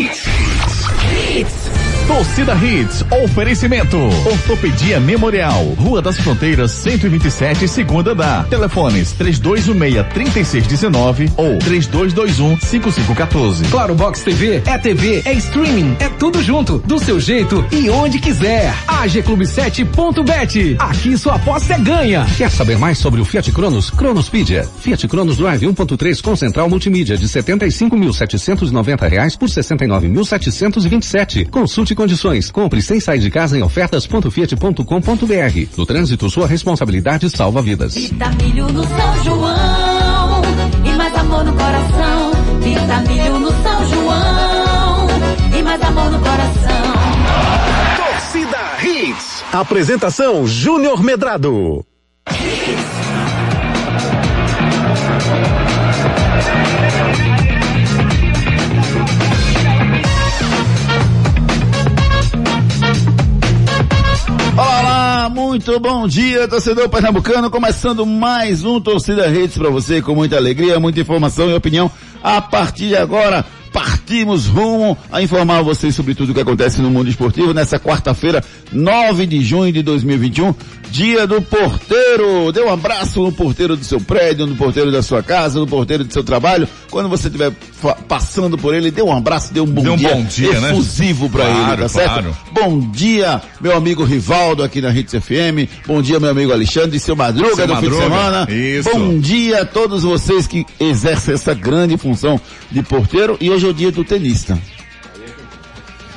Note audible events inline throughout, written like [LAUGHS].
Hits. Hits. Torcida Hits, oferecimento. Ortopedia Memorial, Rua das Fronteiras, 127, segunda da. Telefones 3216-3619 ou 3221-5514. Claro Box TV é TV, é streaming, é tudo junto, do seu jeito e onde quiser. AG Clube 7.bet. Aqui sua aposta é ganha. Quer saber mais sobre o Fiat Cronos? Cronospedia. Fiat Cronos Drive 1.3 com central multimídia de 75.790 reais por 69.727. Consulte condições. Compre sem sair de casa em ofertas.fiat.com.br. No trânsito, sua responsabilidade salva vidas. Vitamilho no São João e mais amor no coração. Vitamilho no São João e mais amor no coração. Torcida Hits. Apresentação Júnior Medrado. Olá, muito bom dia, torcedor pernambucano. Começando mais um Torcida Redes para você com muita alegria, muita informação e opinião. A partir de agora, partimos rumo a informar vocês sobre tudo o que acontece no mundo esportivo nessa quarta-feira, 9 de junho de 2021, dia do porteiro. Dê um abraço no porteiro do seu prédio, no porteiro da sua casa, no porteiro do seu trabalho. Quando você estiver passando por ele, dê um abraço, dê um bom dê um dia, bom dia efusivo né? para claro, ele, tá certo? claro. Bom dia, meu amigo Rivaldo aqui na Hits FM. Bom dia, meu amigo Alexandre, seu Madruga Seu do fim de semana. isso. Bom dia a todos vocês que exercem essa grande função de porteiro e hoje é o dia do tenista.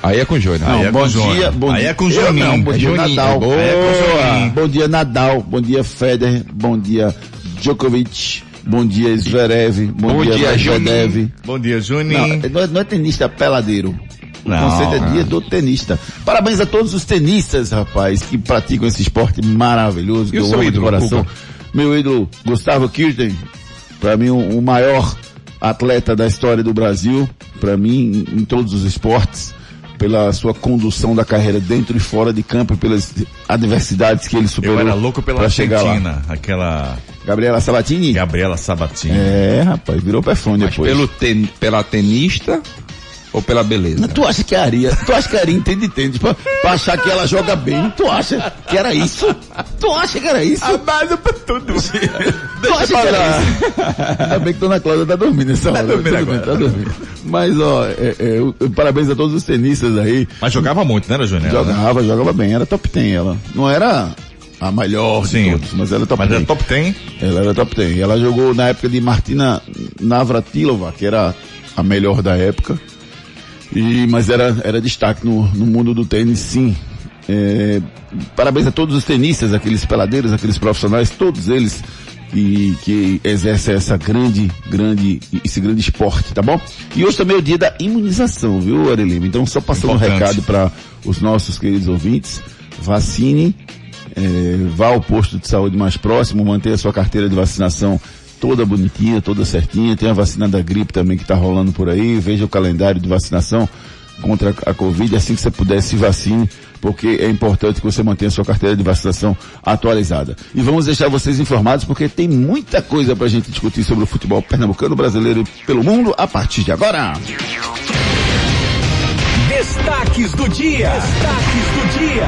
Aí é com o Júnior. Não, é bom dia, bom Aí dia. é com o Juninho. não, bom É dia Juninho, Nadal. boa. É com o Juninho. Bom dia Nadal, bom dia Federer, bom dia Djokovic, bom dia Zverev, bom, Bom dia dia, Medvedev. Bom dia, Juninho. não é, não é tenista, é peladeiro. O Não, conceito é não. dia do tenista. Parabéns a todos os tenistas, rapaz, que praticam esse esporte maravilhoso, que E o eu seu amo de ídolo, coração. Hugo? Meu ídolo, Gustavo Kirten, para mim o, o maior atleta da história do Brasil, para mim em, todos os esportes, pela sua condução da carreira dentro e fora de campo, pelas adversidades que ele superou. Eu era louco pela. Argentina, aquela Gabriela Sabatini? Gabriela Sabatini. É, rapaz, virou Mas depois. pelo ten, pela tenista ou pela beleza? Tu acha que a Aria, tu acha que a Aria entende tênis pra, pra achar que ela joga bem? Tu acha que era isso? Tu acha que era isso? base pra tudo. Tu acha que era isso? Ainda bem que Dona Cláudia tá dormindo nessa hora. dormindo Tudo agora. bem, tá dormindo. Mas, ó, é, é, eu- parabéns a todos os tenistas aí. Mas jogava muito, né, Júnior? Jogava, jogava bem, era top 10 ela. Não era a melhor Sim. de todos, mas era top Mas 10. era top 10. Ela era top 10. Ela jogou na época de Martina Navratilova, que era a melhor da época. E, mas era, era destaque no, no mundo do tênis, sim. É, parabéns a todos os tenistas, aqueles peladeiros, aqueles profissionais, todos eles que, que exercem essa grande, grande, esse grande esporte, tá bom? E hoje também é o dia da imunização, viu, Arelima? Então só passando um Importante. recado para os nossos queridos ouvintes, vacine, é, vá ao posto de saúde mais próximo, mantenha a sua carteira de vacinação toda bonitinha, toda certinha. Tem a vacina da gripe também que está rolando por aí. Veja o calendário de vacinação contra a Covid. Assim que você puder, se vacine, porque é importante que você mantenha a sua carteira de vacinação atualizada. E vamos deixar vocês informados, porque tem muita coisa para a gente discutir sobre o futebol pernambucano, brasileiro e pelo mundo a partir de agora. Destaques do dia. Destaques do dia.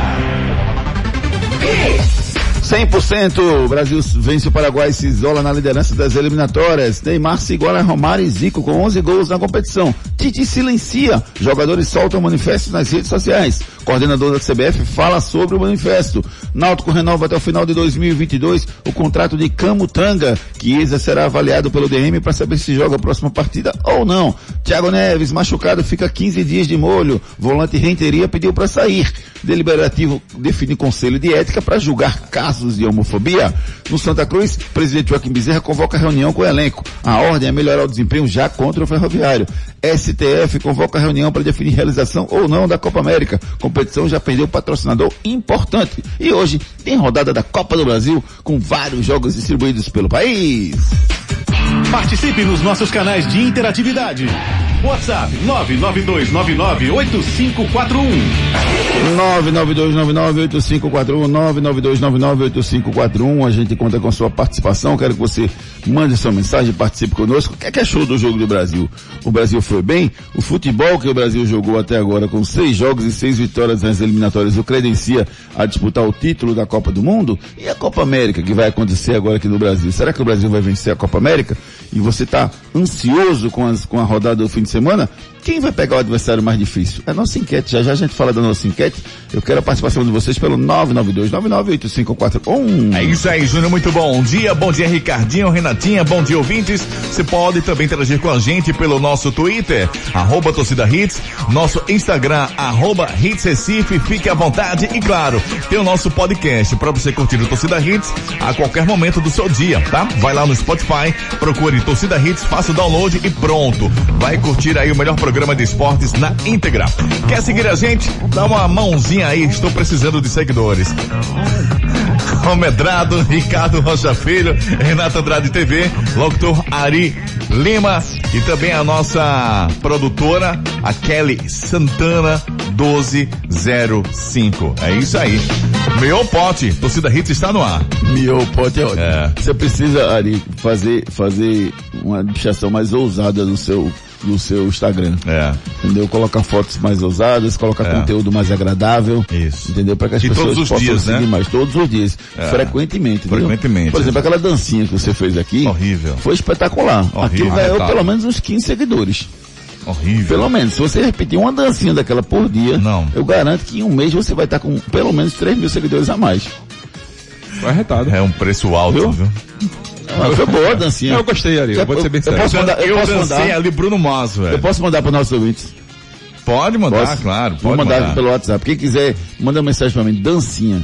100%, o Brasil vence o Paraguai e se isola na liderança das eliminatórias. Neymar se iguala a Romário e Zico com 11 gols na competição. Tite silencia, jogadores soltam manifestos nas redes sociais. Coordenador da CBF fala sobre o manifesto. Náutico renova até o final de 2022 o contrato de Camutanga, que Isa será avaliado pelo DM para saber se joga a próxima partida ou não. Thiago Neves, machucado, fica 15 dias de molho. Volante Renteria pediu para sair. Deliberativo define conselho de ética para julgar casos de homofobia. No Santa Cruz, presidente Joaquim Bezerra convoca reunião com o elenco. A ordem é melhorar o desempenho já contra o Ferroviário. STF convoca reunião para definir realização ou não da Copa América. Competição já perdeu patrocinador importante. E hoje tem rodada da Copa do Brasil com vários jogos distribuídos pelo país. Participe nos nossos canais de interatividade. WhatsApp 992998541. 992998541, A gente conta com sua participação. Quero que você mande sua mensagem, participe conosco. O que é que achou do jogo do Brasil? O Brasil foi bem? O futebol que o Brasil jogou até agora, com seis jogos e seis vitórias nas eliminatórias, o credencia a disputar o título da Copa do Mundo? E a Copa América, que vai acontecer agora aqui no Brasil? Será que o Brasil vai vencer a Copa América? E você está ansioso com, as, com a rodada do fim de semana? Quem vai pegar o adversário mais difícil? É a nossa enquete. Já já a gente fala da nossa enquete. Eu quero a participação de vocês pelo 992998541. É isso aí, Júnior, muito bom dia. Bom dia, Ricardinho, Renatinha, bom dia, ouvintes. Você pode também interagir com a gente pelo nosso Twitter, arroba torcida hits, nosso Instagram, arroba hits Recife, fique à vontade e claro, tem o nosso podcast para você curtir o Torcida Hits a qualquer momento do seu dia, tá? Vai lá no Spotify, procure Torcida Hits, faça o download e pronto. Vai curtir aí o melhor programa de esportes na íntegra. Quer seguir a gente? Dá uma mãozinha aí, estou precisando de seguidores. Medrado, Ricardo Rocha Filho, Renata Andrade TV, locutor Ari Lima e também a nossa produtora, a Kelly Santana 1205. É isso aí. Meu pote, torcida Hits está no ar. Meu pote é ótimo. É. Você precisa, Ari, fazer, fazer uma administração mais ousada no seu, no seu Instagram. É. Entendeu? Colocar fotos mais ousadas, colocar É. conteúdo mais agradável. Isso. Entendeu? Para que as E pessoas todos os possam dias, seguir né? mais. Todos os dias. É. Frequentemente. entendeu? Frequentemente. Por exemplo, aquela dancinha que você fez aqui. Horrível. Foi espetacular. Horrível. Aquilo ganhou pelo menos uns 15 seguidores. Horrível. Pelo menos. Se você repetir uma dancinha daquela por dia, Não. eu garanto que em um mês você vai estar com pelo menos 3 mil seguidores a mais. Foi arretado. É um preço alto, Viu? viu? Foi boa a dancinha. Eu gostei, Ari. Eu vou ser bem Eu sério. posso mandar, eu Eu posso mandar, ali Bruno Mars, eu velho. posso mandar para nossos ouvintes. Pode mandar, Posso? claro. Pode Vou mandar, mandar. pelo WhatsApp. Quem quiser, manda uma mensagem pra mim, dancinha.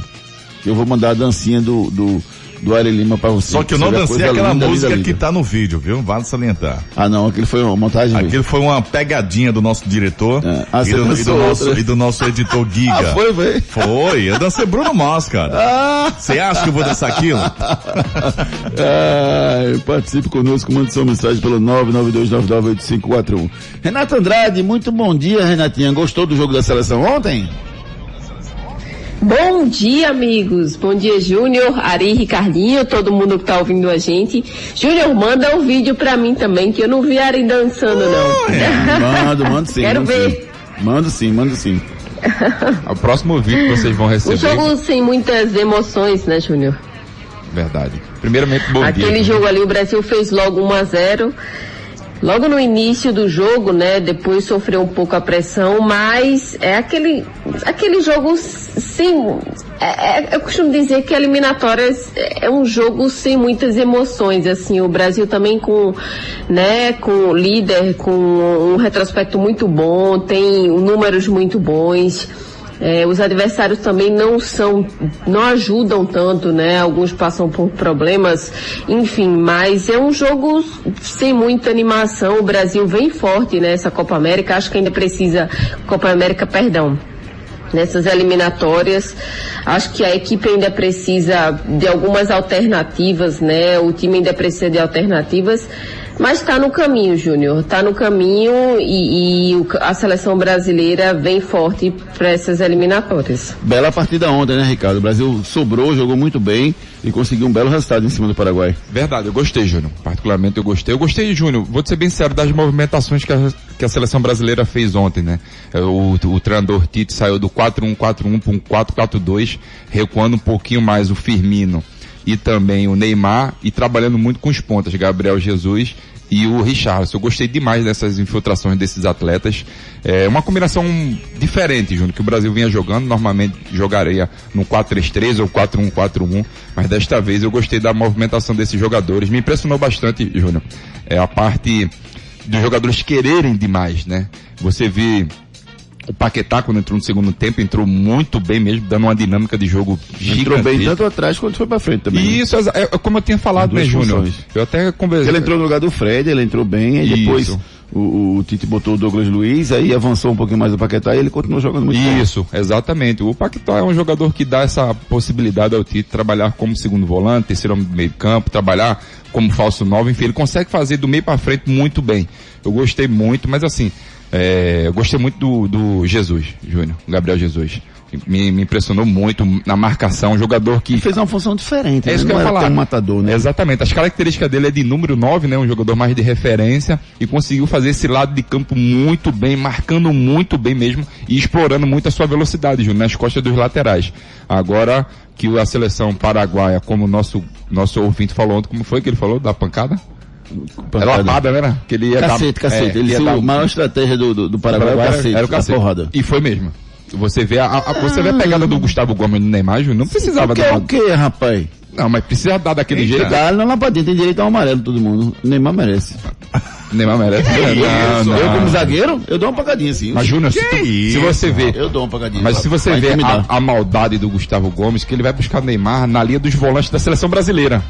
Eu vou mandar a dancinha do, do, do Ari Lima pra você. Só que eu não dancei aquela linda, música linda, que tá no vídeo, viu? Vale salientar. Ah não, aquele foi uma montagem. Aquilo foi uma pegadinha do nosso diretor É. Ah, e, do, e, do nosso, e do nosso editor Giga. [LAUGHS] Ah, foi, foi. Foi, eu dancei Bruno Mars, cara. Ah, Você acha que eu vou dançar aquilo? [LAUGHS] ah, participe conosco, mande sua mensagem pelo 992998541. Renato Andrade, muito bom dia, Renatinha. Gostou do jogo da seleção ontem? Bom dia, amigos. Bom dia, Júnior, Ari, Ricardinho, todo mundo que tá ouvindo a gente. Júnior, manda um vídeo pra mim também, que eu não vi Ari dançando, não. Mando, mando sim. [LAUGHS] Quero mando ver. Sim. Mando sim, mando sim. [LAUGHS] O próximo vídeo que vocês vão Um receber. jogo sem muitas emoções, né, Júnior? Verdade. Primeiramente, bom Aquele dia. jogo ali, o Brasil fez logo 1 a 0 Logo no início do jogo, né? Depois sofreu um pouco a pressão, mas é aquele, aquele jogo sem. É, é- eu costumo dizer que eliminatórias é um jogo sem muitas emoções. Assim, o Brasil também com, né, com líder, com um retrospecto muito bom, tem números muito bons. É, os adversários também não são, não ajudam tanto, né? Alguns passam por problemas, enfim, mas é um jogo sem muita animação. O Brasil vem forte nessa Copa América, acho que ainda precisa, Copa América, perdão, nessas eliminatórias. Acho que a equipe ainda precisa de algumas alternativas, né? O time ainda precisa de alternativas. Mas está no caminho, Júnior. Está no caminho e, e a seleção brasileira vem forte para essas eliminatórias. Bela partida ontem, né, Ricardo? O Brasil sobrou, jogou muito bem e conseguiu um belo resultado em cima do Paraguai. Verdade, eu gostei, Júnior. Particularmente eu gostei. Eu gostei, Júnior, vou te ser bem sério, das movimentações que a, que a seleção brasileira fez ontem, né? É, O, o treinador Tite saiu do 4-1-4-1 para um 4-4-2, recuando um pouquinho mais o Firmino e também o Neymar e trabalhando muito com os pontas, Gabriel Jesus e o Richarlison. Eu gostei demais dessas infiltrações desses atletas. É uma combinação diferente, Júnior, que o Brasil vinha jogando. Normalmente jogaria no 4-3-3 ou 4-1-4-1, mas desta vez eu gostei da movimentação desses jogadores. Me impressionou bastante, Júnior, é a parte dos jogadores quererem demais, né? Você vê O Paquetá, quando entrou no segundo tempo, entrou muito bem mesmo, dando uma dinâmica de jogo Entrou bem gigantesca. tanto atrás quanto foi pra frente também. né? Isso, exa- é, como eu tinha falado, né, Júnior? Eu até conversei. Ele entrou no lugar do Fred, ele entrou bem, aí depois Isso. o, o, Tite botou o Douglas Luiz, aí avançou um pouquinho mais o Paquetá e ele continuou jogando muito bem. Isso, exatamente. O Paquetá é um jogador que dá essa possibilidade ao Tite trabalhar como segundo volante, terceiro homem do meio campo, trabalhar como falso novo, enfim, ele consegue fazer do meio para frente muito bem. Eu gostei muito, mas assim, é, eu gostei muito do, do Jesus, Júnior, Gabriel Jesus. Me, me impressionou muito na marcação, um jogador que Ele fez uma função diferente, é né? isso que não eu falar. tão matador, né? Exatamente. As características dele é de número 9, né? Um jogador mais de referência e conseguiu fazer esse lado de campo muito bem, marcando muito bem mesmo e explorando muito a sua velocidade, Júnior, nas costas dos laterais. Agora que a seleção paraguaia, como o nosso, nosso ouvinte falou ontem, como foi que ele falou da pancada? Era lapada, né? Que ele ia Cacete, dar, cacete. é, ele ia dar- a maior estratégia do, do, do Paraguai era o cacete, era o cacete. porrada. E foi mesmo. Você vê a, a- você vê a pegada do Gustavo Gomes no Neymar, Júnior, não precisava O que dar é uma- o que, rapaz? Não, mas precisa dar daquele jeito. Dá, não dentro, tem direito ao amarelo todo mundo. O Neymar merece. Neymar merece. Não, não. Eu como zagueiro, eu dou uma pagadinha assim. Mas Júnior, se, tu- se você vê, Eu dou uma pagadinha. mas se você vê a, a maldade do Gustavo Gomes, que ele vai buscar o Neymar na linha dos volantes da seleção brasileira.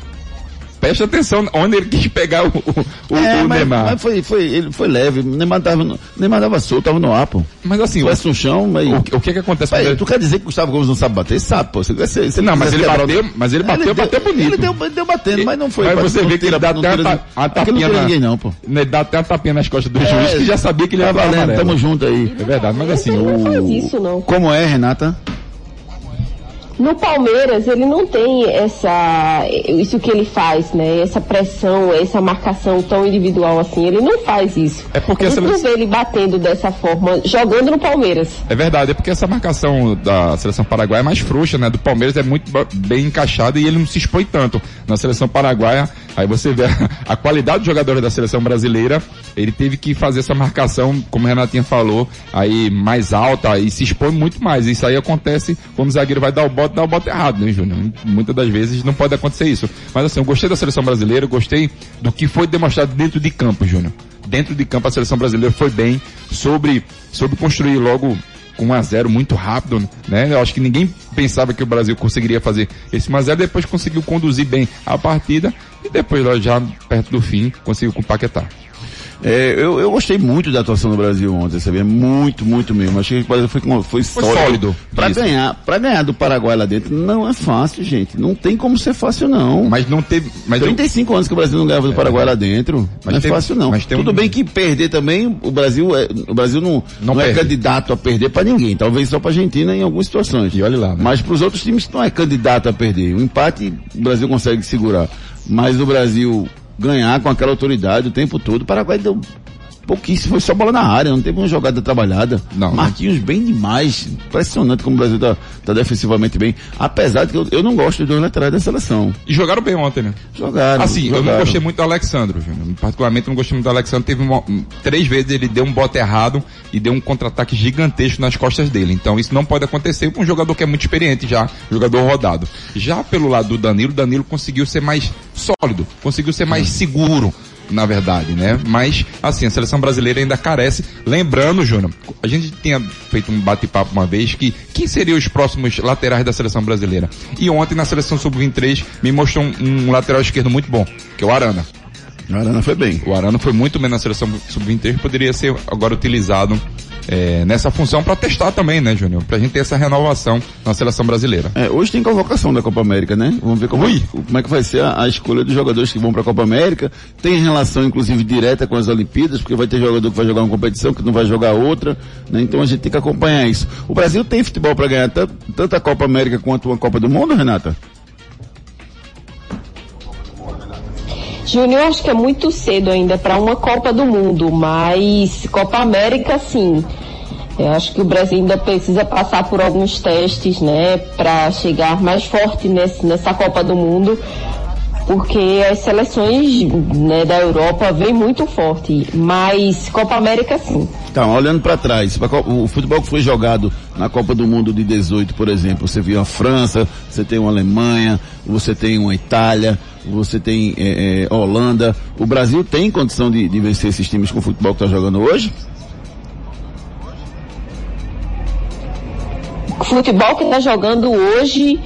Preste atenção onde ele quis pegar o, o, É, o mas, Neymar. mas foi, foi, ele foi leve. O Neymar tava, no, Neymar tava solto, tava no ar, pô. Mas assim, Se o, chão, mas... o, o que que acontece Pai, ele- tu quer dizer que o Gustavo Gomes não sabe bater? Sabe, pô. Se, se, se Não, mas ele bateu- mas ele bateu, bateu deu, bonito. Ele deu, ele deu batendo, mas não foi. Aí pra- você vê que ele dá até a, tapinha na, ninguém não, pô. Ele dá até a tapinha nas costas do É, juiz, que já sabia que ele ia Tá valendo, tamo junto aí. É verdade, mas assim, Ele não faz o... isso, não. Como é, Renata? No Palmeiras, ele não tem essa, isso que ele faz, né? Essa pressão, essa marcação tão individual assim. Ele não faz isso. É porque a gente não seleção- vê ele batendo dessa forma, jogando no Palmeiras. É verdade, é porque essa marcação da seleção paraguaia é mais frouxa, né? Do Palmeiras é muito bem encaixada e ele não se expõe tanto. Na seleção paraguaia, aí você vê [LAUGHS] a, qualidade dos jogadores da seleção brasileira, ele teve que fazer essa marcação, como a Renatinha falou, aí mais alta e se expõe muito mais. Isso aí acontece quando o zagueiro vai dar o bote, dá o bote errado, né, Júnior? Muitas das vezes não pode acontecer isso. Mas assim, eu gostei da seleção brasileira, gostei do que foi demonstrado dentro de campo, Júnior. Dentro de campo a seleção brasileira foi bem sobre, sobre construir logo 1 a 0 muito rápido, né? Eu acho que ninguém pensava que o Brasil conseguiria fazer esse 1 a 0 depois conseguiu conduzir bem a partida e depois já perto do fim conseguiu compaquetar. É, eu, eu gostei muito da atuação do Brasil ontem, sabia? Muito, muito mesmo. Achei que o Brasil foi, foi, sólido. sólido, Pra isso. ganhar, pra ganhar do Paraguai lá dentro, não é fácil, gente. Não tem como ser fácil, não. Mas não teve, mas eu- 35 anos que o Brasil não ganhava do Paraguai lá dentro. Mas não é tem- fácil, não. mas tem Tudo um- bem que perder também, o Brasil, é, o Brasil não, Não não, é candidato a perder pra ninguém. Talvez só pra Argentina em algumas situações. E olha lá, né? Mas pros outros times não é candidato a perder. O empate o Brasil consegue segurar. Mas o Brasil ganhar com aquela autoridade o tempo todo, o Paraguai deu pouquíssimo, foi só bola na área, não teve uma jogada trabalhada. Não, Marquinhos bem demais. Impressionante como o Brasil tá, tá defensivamente bem. Apesar de que eu, eu não gosto dos dois laterais da seleção. e jogaram bem ontem, né? Jogaram. Assim, eu não jogaram. gostei muito do Alexandro, Júnior. Particularmente não gostei muito do Alexandro. Teve uma- um- três vezes ele deu um bote errado e deu um contra-ataque gigantesco nas costas dele. Então isso não pode acontecer com um jogador que é muito experiente já, jogador rodado. Já pelo lado do Danilo, Danilo conseguiu ser mais sólido, conseguiu ser mais seguro. Na verdade, né? Mas, assim, a seleção brasileira ainda carece. Lembrando, Júnior, a gente tinha feito um bate-papo uma vez que quem seriam os próximos laterais da seleção brasileira? E ontem na seleção sub-23 me mostrou um, um lateral esquerdo muito bom, que é o Arana. A Arana foi bem. O Arana foi muito bem na seleção sub-23, poderia ser agora utilizado é, nessa função para testar também, né, Júnior? Pra gente ter essa renovação na seleção brasileira. É, hoje tem convocação da Copa América, né? Vamos ver como, Ui. como é que vai ser a, a escolha dos jogadores que vão para a Copa América. Tem relação, inclusive, direta com as Olimpíadas, porque vai ter jogador que vai jogar uma competição, que não vai jogar outra, né? Então a gente tem que acompanhar isso. O Brasil tem futebol para ganhar tanto, tanto a Copa América quanto uma Copa do Mundo, Renata? Júnior, acho que é muito cedo ainda para uma Copa do Mundo, mas Copa América sim. Eu acho que o Brasil ainda precisa passar por alguns testes, né, para chegar mais forte nesse, nessa Copa do Mundo, porque as seleções né, da Europa vêm muito forte, mas Copa América sim. Então, olhando para trás, o futebol que foi jogado na Copa do Mundo de 18, por exemplo, você viu a França, você tem uma Alemanha, você tem uma Itália, você tem é, é, Holanda. O Brasil tem condição de, de vencer esses times com o futebol que está jogando hoje? O futebol que está jogando hoje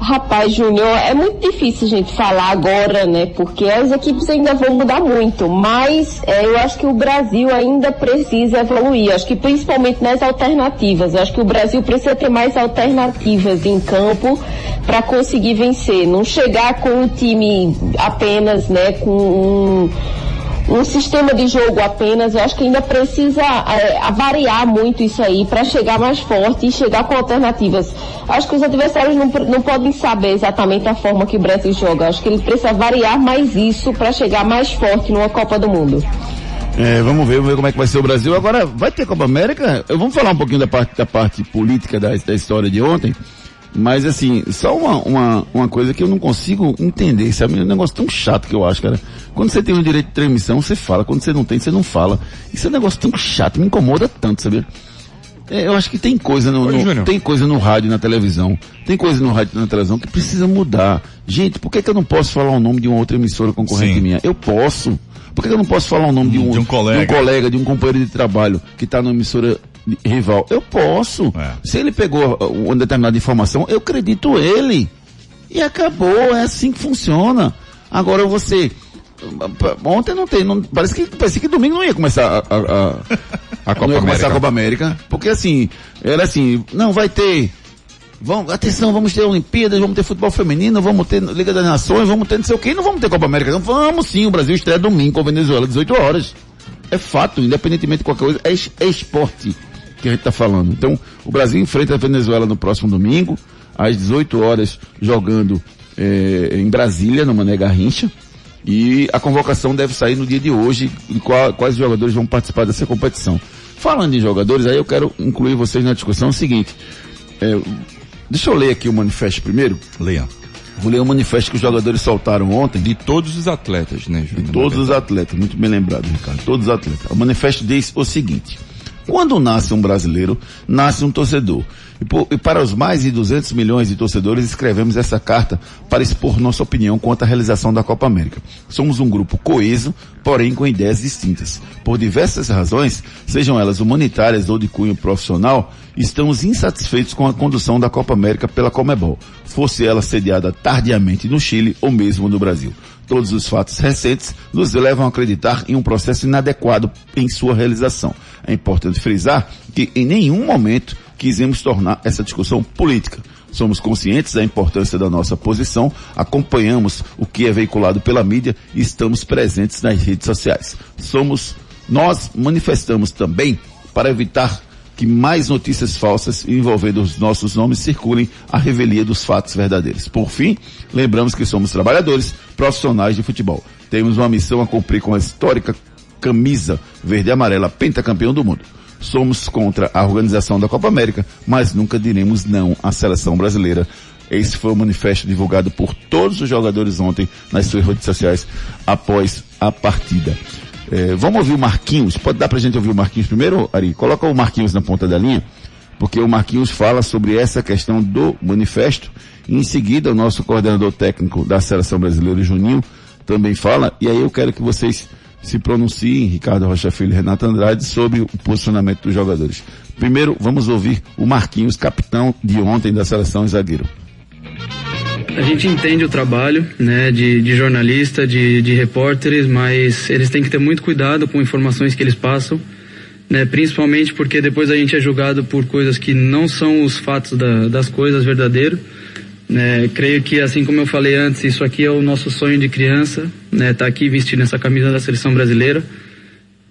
Rapaz, Júnior, é muito difícil a gente falar agora, né? Porque as equipes ainda vão mudar muito, mas é, eu acho que o Brasil ainda precisa evoluir. Acho que principalmente nas alternativas. Acho que o Brasil precisa ter mais alternativas em campo para conseguir vencer. Não chegar com um time apenas, né? Com um um sistema de jogo apenas, eu acho que ainda precisa é, variar muito isso aí para chegar mais forte e chegar com alternativas. Acho que os adversários não, não podem saber exatamente a forma que o Brasil joga. Acho que ele precisa variar mais isso para chegar mais forte numa Copa do Mundo. É, vamos ver, vamos ver como é que vai ser o Brasil. Agora, vai ter Copa América? Vamos falar um pouquinho da parte, da parte política da, da história de ontem. Mas assim, só uma, uma, uma coisa que eu não consigo entender, sabe? É um negócio tão chato que eu acho, cara. Quando você tem o direito de transmissão, você fala. Quando você não tem, você não fala. Isso é um negócio tão chato, me incomoda tanto, sabe? É, eu acho que tem coisa no, no tem coisa no rádio na televisão, tem coisa no rádio na televisão que precisa mudar. Gente, por que, que eu não posso falar o nome de uma outra emissora concorrente Sim. minha? Eu posso. Por que, que eu não posso falar o nome de um, de um, colega. de um colega, de um companheiro de trabalho que está numa emissora rival. Eu posso. É. Se ele pegou uh, uma determinada informação, eu acredito ele. E acabou, é assim que funciona. Agora você. Ontem não tem, não, parece que parece que domingo não ia começar a, a, a, [LAUGHS] a Copa América. começar a Copa América, porque assim, era assim, não vai ter Vamos, atenção, vamos ter Olimpíadas, vamos ter futebol feminino, vamos ter Liga das Nações, vamos ter não sei o que, não vamos ter Copa América. Não, vamos sim, o Brasil estreia domingo com a Venezuela, 18 horas. É fato, independentemente de qualquer coisa, é, é esporte que a gente está falando. Então, o Brasil enfrenta a Venezuela no próximo domingo, às 18 horas, jogando é, em Brasília, no Mané Garrincha. E a convocação deve sair no dia de hoje, e qual, quais jogadores vão participar dessa competição. Falando em jogadores, aí eu quero incluir vocês na discussão o seguinte. É, deixa eu ler aqui o manifesto primeiro. Leia. Vou ler o manifesto que os jogadores soltaram ontem. De todos os atletas, né, Júnior? De todos os atletas, muito bem lembrado, Ricardo. Todos os atletas. O manifesto diz o seguinte. Quando nasce um brasileiro, nasce um torcedor. E, por, e, para os mais de 200 milhões de torcedores, escrevemos essa carta para expor nossa opinião quanto à realização da Copa América. Somos um grupo coeso, porém com ideias distintas. Por diversas razões, sejam elas humanitárias ou de cunho profissional, estamos insatisfeitos com a condução da Copa América pela Comebol, fosse ela sediada tardiamente no Chile ou mesmo no Brasil. Todos os fatos recentes nos levam a acreditar em um processo inadequado em sua realização. É importante frisar que em nenhum momento quisemos tornar essa discussão política. Somos conscientes da importância da nossa posição, acompanhamos o que é veiculado pela mídia e estamos presentes nas redes sociais. Somos, nós manifestamos também para evitar que mais notícias falsas envolvendo os nossos nomes circulem à revelia dos fatos verdadeiros. Por fim, lembramos que somos trabalhadores, profissionais de futebol. Temos uma missão a cumprir com a histórica camisa verde e amarela pentacampeão do mundo. Somos contra a organização da Copa América, mas nunca diremos não à seleção brasileira. Esse foi o manifesto divulgado por todos os jogadores ontem nas suas redes sociais após a partida. É, vamos ouvir o Marquinhos. Pode dar pra gente ouvir o Marquinhos primeiro, Ari? Coloca o Marquinhos na ponta da linha, porque o Marquinhos fala sobre essa questão do manifesto. Em seguida, o nosso coordenador técnico da Seleção Brasileira, Juninho, também fala. E aí eu quero que vocês se pronunciem, Ricardo Rocha Filho e Renato Andrade, sobre o posicionamento dos jogadores. Primeiro, vamos ouvir o Marquinhos, capitão de ontem da seleção zagueiro. A gente entende o trabalho né, de, de jornalista, de, de repórteres, mas eles têm que ter muito cuidado com informações que eles passam, né, principalmente porque depois a gente é julgado por coisas que não são os fatos da, das coisas verdadeiros. Né, creio que, assim como eu falei antes, isso aqui é o nosso sonho de criança, né, tá aqui vestindo essa camisa da seleção brasileira.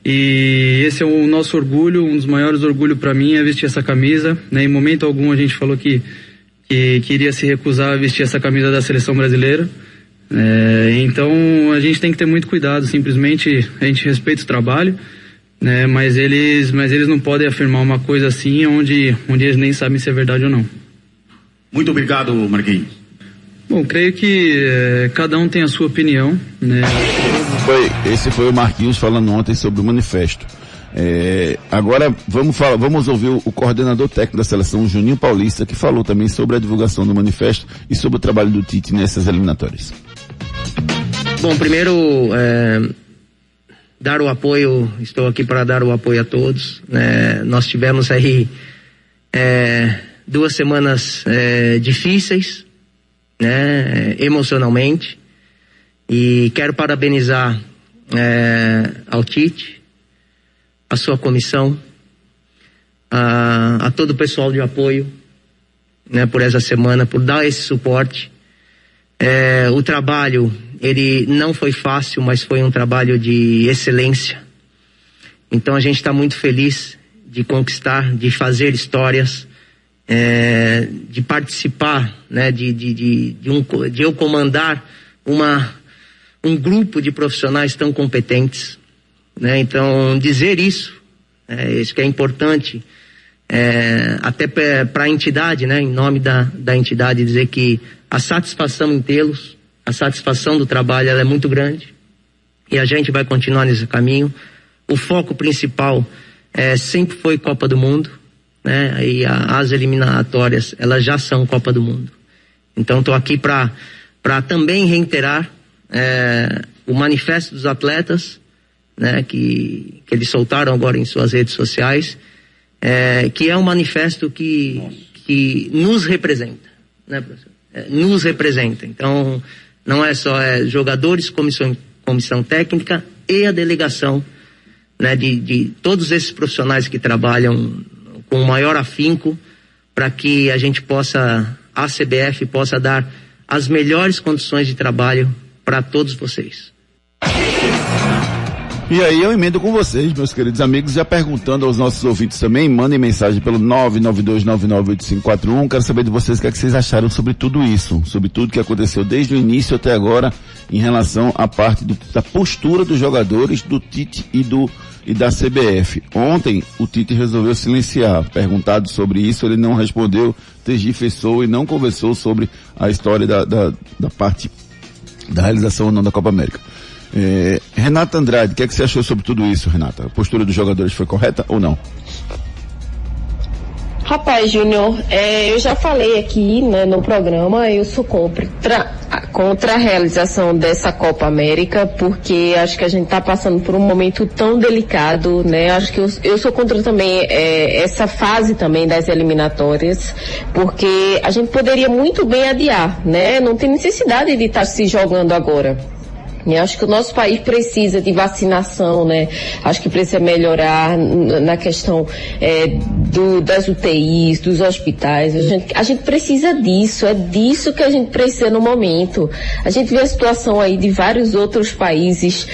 E esse é o nosso orgulho, um dos maiores orgulhos para mim é vestir essa camisa. Né, em momento algum a gente falou que que queria se recusar a vestir essa camisa da seleção brasileira. É, então a gente tem que ter muito cuidado, simplesmente a gente respeita o trabalho, né, mas eles, mas eles não podem afirmar uma coisa assim onde, onde eles nem sabem se é verdade ou não. Muito obrigado, Marquinhos. Bom, creio que é, cada um tem a sua opinião, né? Foi, esse foi o Marquinhos falando ontem sobre o manifesto. É, agora vamos falar, vamos ouvir o, o, coordenador técnico da seleção, Juninho Paulista, que falou também sobre a divulgação do manifesto e sobre o trabalho do Tite nessas eliminatórias. Bom, primeiro é, dar o apoio, estou aqui para dar o apoio a todos. Né? Nós tivemos aí é, duas semanas é, difíceis, né, emocionalmente. E quero parabenizar é, ao Tite, a sua comissão, a, a todo o pessoal de apoio, né, por essa semana, por dar esse suporte. É, o trabalho, ele não foi fácil, mas foi um trabalho de excelência. Então a gente está muito feliz de conquistar, de fazer histórias, é, de participar, né, de, de, de, de, um, de eu comandar uma, um grupo de profissionais tão competentes. Né? Então, dizer isso, é, isso que é importante, é, até para a entidade, né, em nome da, da entidade, dizer que a satisfação em tê-los, a satisfação do trabalho, ela é muito grande e a gente vai continuar nesse caminho. O foco principal é, sempre foi Copa do Mundo, né? E a, as eliminatórias, elas já são Copa do Mundo. Então estou aqui para para também reiterar é, o manifesto dos atletas, né? Que que eles soltaram agora em suas redes sociais é, que é um manifesto que, que nos representa, né, professor? É, nos representa. Então, não é só é, jogadores, comissão, comissão técnica e a delegação né, de, de todos esses profissionais que trabalham com o maior afinco para que a gente possa, a CBF possa dar as melhores condições de trabalho para todos vocês. E aí eu emendo com vocês, meus queridos amigos, já perguntando aos nossos ouvintes também, mandem mensagem pelo 992998541. Quero saber de vocês o que, é que vocês acharam sobre tudo isso, sobre tudo que aconteceu desde o início até agora em relação à parte do, da postura dos jogadores, do Tite e do e da CBF. Ontem o Tite resolveu silenciar. Perguntado sobre isso, ele não respondeu, tergifessou e não conversou sobre a história da, da, da parte da realização ou não da Copa América. É, Renata Andrade, o que, é que você achou sobre tudo isso, Renata? A postura dos jogadores foi correta ou não? Rapaz, Júnior, é, eu já falei aqui né, no programa, eu sou contra, contra a realização dessa Copa América, porque acho que a gente está passando por um momento tão delicado, né? Acho que eu, eu sou contra também é, essa fase também das eliminatórias, porque a gente poderia muito bem adiar, né? Não tem necessidade de estar tá se jogando agora. Eu acho que o nosso país precisa de vacinação, né? Acho que precisa melhorar na questão é, do, das UTIs, dos hospitais. A gente, a gente precisa disso, é disso que a gente precisa no momento. A gente vê a situação aí de vários outros países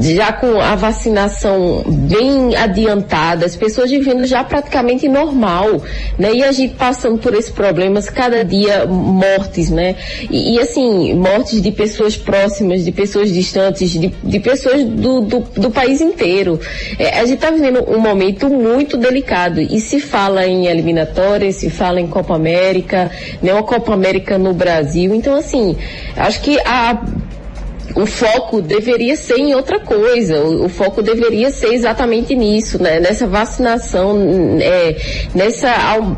já com a vacinação bem adiantada, as pessoas vivendo já praticamente normal, né? E a gente passando por esses problemas, cada dia mortes, né? E, e assim, mortes de pessoas próximas, de pessoas distantes de, de pessoas do, do, do, país inteiro. É, a gente está vivendo um momento muito delicado e se fala em eliminatórias, se fala em Copa América, né, uma Copa América no Brasil. Então, assim, acho que a o foco deveria ser em outra coisa, o, o foco deveria ser exatamente nisso, né? nessa vacinação, é, nessa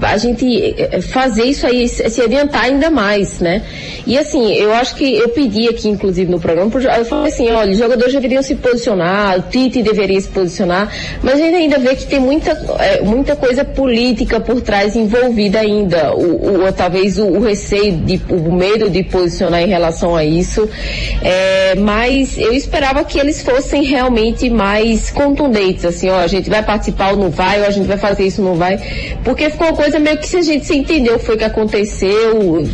a, gente é, fazer isso aí, se adiantar ainda mais, né? E assim, eu acho que eu pedi aqui, inclusive, no programa, eu falei assim, olha, os jogadores deveriam se posicionar, o Tite deveria se posicionar, mas a gente ainda vê que tem muita, é, muita coisa política por trás envolvida ainda, o, o talvez o, o, receio, de, o medo de posicionar em relação a isso. É, é, mas eu esperava que eles fossem realmente mais contundentes, assim, ó, a gente vai participar ou não vai, ou a gente vai fazer isso ou não vai, porque ficou uma coisa meio que se a gente se entendeu o foi que aconteceu,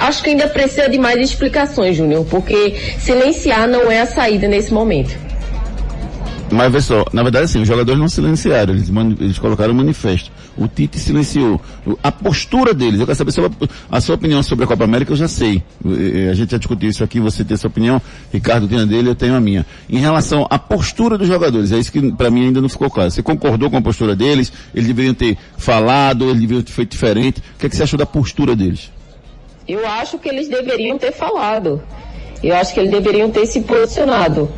acho que ainda precisa de mais explicações, Júnior, porque silenciar não é a saída nesse momento. Mas vê só, na verdade assim, os jogadores não silenciaram, eles, eles colocaram um manifesto. O Tite silenciou. A postura deles, eu quero saber sobre a, a sua opinião sobre a Copa América, eu já sei. A gente já discutiu isso aqui, você tem a sua opinião, Ricardo tem a dele, eu tenho a minha. Em relação à postura dos jogadores, é isso que para mim ainda não ficou claro. Você concordou com a postura deles? Eles deveriam ter falado, eles deveriam ter feito diferente. O que, é que você achou da postura deles? Eu acho que eles deveriam ter falado. Eu acho que eles deveriam ter se posicionado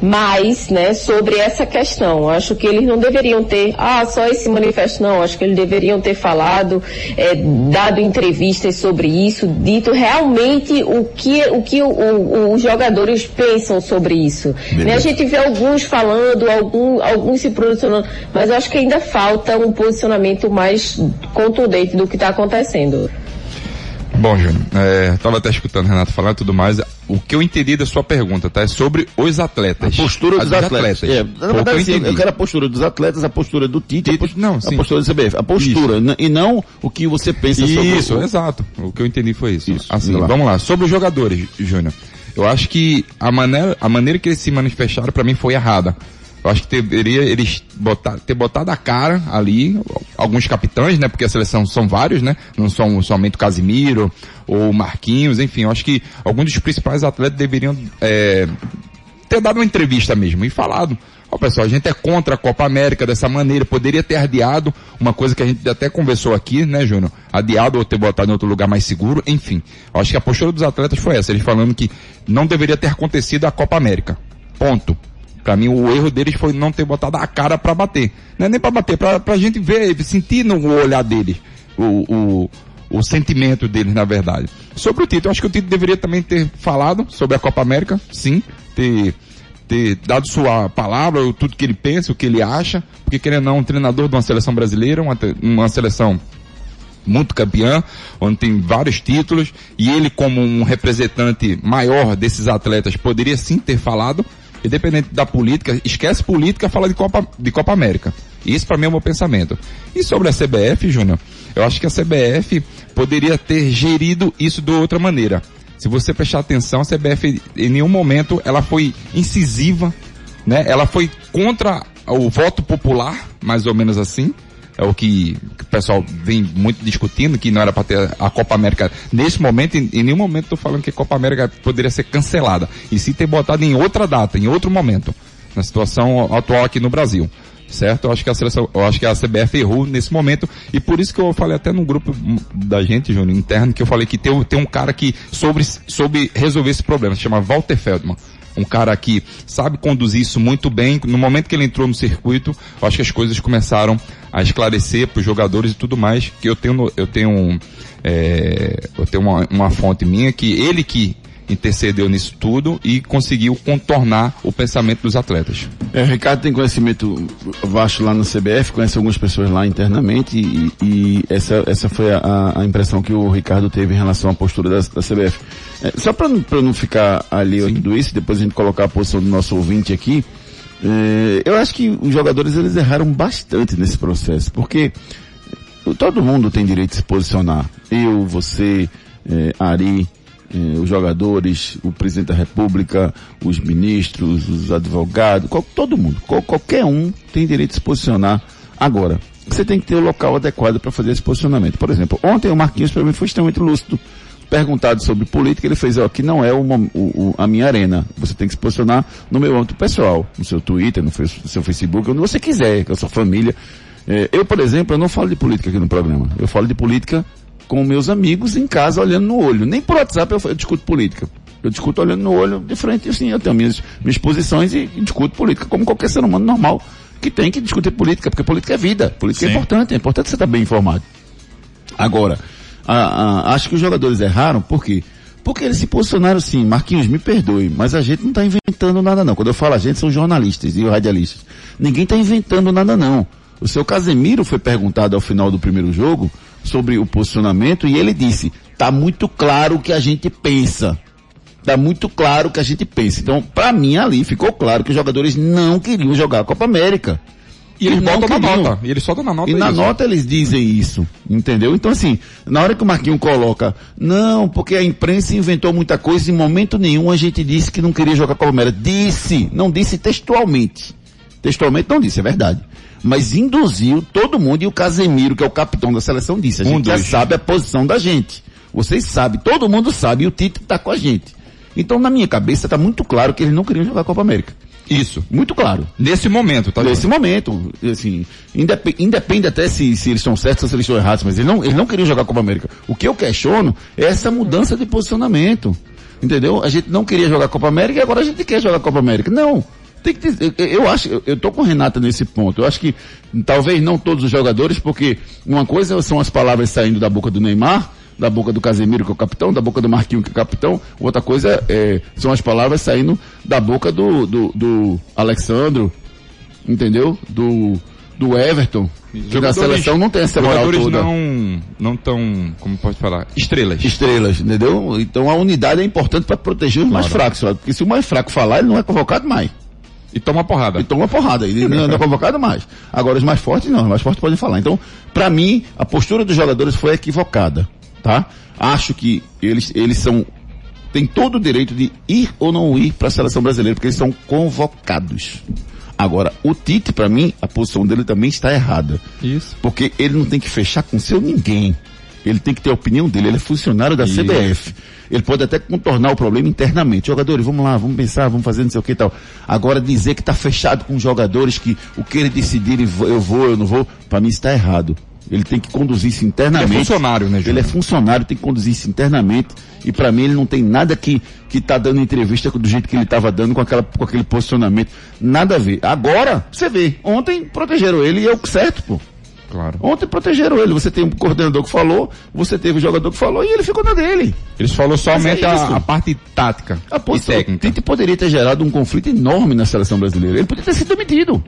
mais, né, sobre essa questão. Acho que eles não deveriam ter, ah, só esse manifesto, não. Acho que eles deveriam ter falado, é, dado entrevistas sobre isso, dito realmente o que, o que o, o, os jogadores pensam sobre isso. Né, a gente vê alguns falando, algum, alguns se posicionando, mas acho que ainda falta um posicionamento mais contundente do que está acontecendo. Bom, Júnior, é, tava até escutando o Renato falar e tudo mais. O que eu entendi da sua pergunta, tá? É sobre os atletas. A postura dos As atletas. É, na verdade, eu sim, eu, quero a postura dos atletas, a postura do Tite, a, pos- não, a sim. postura do CBF. A postura, n- e não o que você pensa sobre Isso, o... exato. O que eu entendi foi isso. assim, vai lá. vamos lá. Sobre os jogadores, Júnior. Eu acho que a maneira, a maneira que eles se manifestaram para mim foi errada. Eu acho que deveria eles botar, ter botado a cara ali, alguns capitães, né? Porque a seleção são vários, né? Não são somente o Casimiro ou o Marquinhos, enfim. Eu acho que alguns dos principais atletas deveriam é, ter dado uma entrevista mesmo e falado. Ó pessoal, a gente é contra a Copa América dessa maneira, poderia ter adiado, uma coisa que a gente até conversou aqui, né, Júnior? Adiado ou ter botado em outro lugar mais seguro, enfim. Eu acho que a postura dos atletas foi essa, eles falando que não deveria ter acontecido a Copa América. Ponto. Pra mim, o erro deles foi não ter botado a cara pra bater. Não é nem pra bater, pra, pra gente ver, sentir no olhar deles o, o, o sentimento deles, na verdade. Sobre o Tito, eu acho que o Tito deveria também ter falado sobre a Copa América, sim, ter, ter dado sua palavra, tudo que ele pensa, o que ele acha, porque querendo ou não, um treinador de uma seleção brasileira, uma, uma seleção muito campeã, onde tem vários títulos, e ele como um representante maior desses atletas poderia sim ter falado, independente da política, esquece política, fala de Copa, de Copa América. Isso para mim é o meu pensamento. E sobre a CBF, Júnior, eu acho que a CBF poderia ter gerido isso de outra maneira. Se você prestar atenção, a CBF em nenhum momento ela foi incisiva, né? Ela foi contra o voto popular, mais ou menos assim. É o que, que o pessoal vem muito discutindo, que não era para ter a Copa América. Nesse momento, em, em nenhum momento estou falando que a Copa América poderia ser cancelada. E se ter botado em outra data, em outro momento, na situação atual aqui no Brasil. Certo? Eu acho que a seleção, eu acho que a CBF errou nesse momento. E por isso que eu falei até no grupo da gente, Júnior, interno, que eu falei que tem, tem um cara que sobre, sobre resolver esse problema, se chama Walter Feldman um cara que sabe conduzir isso muito bem. No momento que ele entrou no circuito, acho que as coisas começaram a esclarecer para os jogadores e tudo mais. Que eu tenho, eu tenho, é, eu tenho uma, uma fonte minha que ele que intercedeu nisso tudo e conseguiu contornar o pensamento dos atletas. É, o Ricardo tem conhecimento vasto lá no CBF, conhece algumas pessoas lá internamente e, e essa, essa foi a, a impressão que o Ricardo teve em relação à postura da, da CBF. É, só para não ficar ali a tudo isso, depois a gente colocar a posição do nosso ouvinte aqui, é, eu acho que os jogadores eles erraram bastante nesse processo, porque todo mundo tem direito de se posicionar. Eu, você, é, Ari, eh, os jogadores, o presidente da república, os ministros, os advogados, qual- todo mundo, qual- qualquer um tem direito de se posicionar. Agora, você tem que ter o local adequado para fazer esse posicionamento. Por exemplo, ontem o Marquinhos para mim foi extremamente lúcido. Perguntado sobre política, ele fez, ó, que não é mom- o- o- a minha arena. Você tem que se posicionar no meu âmbito pessoal, no seu Twitter, no seu Facebook, onde você quiser, com a sua família. Eh, eu, por exemplo, eu não falo de política aqui no programa. Eu falo de política com meus amigos em casa olhando no olho. Nem por WhatsApp eu, eu discuto política. Eu discuto olhando no olho de frente, assim, eu tenho minhas, minhas posições e, e discuto política, como qualquer ser humano normal que tem que discutir política, porque política é vida, política é Sim. importante, é importante você estar bem informado. Agora, a- a- acho que os jogadores erraram, por quê? Porque eles se posicionaram assim, Marquinhos, me perdoe, mas a gente não está inventando nada não. Quando eu falo a gente, são jornalistas e radialistas. Ninguém está inventando nada não. O seu Casemiro foi perguntado ao final do primeiro jogo sobre o posicionamento e ele disse, tá muito claro o que a gente pensa. Tá muito claro o que a gente pensa. Então, para mim ali ficou claro que os jogadores não queriam jogar a Copa América. E eles não botam na nota. E eles soltam na nota E na isso. nota eles dizem isso, entendeu? Então assim, na hora que o Marquinhos coloca, não, porque a imprensa inventou muita coisa, em momento nenhum a gente disse que não queria jogar Copa América. Disse, não disse textualmente. Textualmente não disse, é verdade. Mas induziu todo mundo e o Casemiro, que é o capitão da seleção, disse. A Um gente já sabe a posição da gente. Vocês sabem, todo mundo sabe e o Tite tá com a gente. Então na minha cabeça tá muito claro que eles não queriam jogar a Copa América. Isso. Muito claro. Nesse momento, tá? Nesse momento, assim, indep- independe até se, se eles estão certos ou se eles estão errados, mas eles não, eles não queriam jogar a Copa América. O que eu questiono é essa mudança de posicionamento. Entendeu? A gente não queria jogar a Copa América e agora a gente quer jogar a Copa América. Não. Tem que dizer, eu- acho, eu, tô com o Renata nesse ponto. Eu acho que talvez não todos os jogadores, porque uma coisa são as palavras saindo da boca do Neymar, da boca do Casemiro, que é o capitão, da boca do Marquinhos, que é o capitão. Outra coisa é, são as palavras saindo da boca do, do, do Alexandro, entendeu? Do, do Everton. Que na seleção não tem essa moral jogadores toda. não não tão, como pode falar, estrelas. Estrelas, entendeu? Então a unidade é importante para proteger os mais fracos, porque se o mais fraco falar, ele não é convocado mais. E toma porrada. E toma porrada, ele não é [LAUGHS] convocado mais. Agora os mais fortes não, os mais fortes podem falar. Então, para mim, a postura dos jogadores foi equivocada, tá? Acho que eles, eles são têm todo o direito de ir ou não ir para a seleção brasileira, porque eles são convocados. Agora, o Tite, para mim, a posição dele também está errada. Isso. Porque ele não tem que fechar com seu ninguém. Ele tem que ter a opinião dele. Ele é funcionário da. CBF. Ele pode até contornar o problema internamente. Jogadores, vamos lá, vamos pensar, vamos fazer não sei o que e tal. Agora dizer que está fechado com os jogadores, que o que ele decidir, eu vou, eu não vou, para mim está errado. Ele tem que conduzir isso internamente. Ele é funcionário, né, Júnior? Ele é funcionário, tem que conduzir isso internamente. E para mim ele não tem nada que que tá dando entrevista do jeito que ele estava dando com aquela com aquele posicionamento, nada a ver. Agora, você vê, ontem protegeram ele e é o certo, pô. Claro. Ontem protegeram ele. Você tem um coordenador que falou, você teve o jogador que falou e ele ficou na dele. Eles falou somente Mas é a, a parte tática A e posição- técnica. Tite poderia ter gerado um conflito enorme na seleção brasileira. Ele poderia ter sido demitido.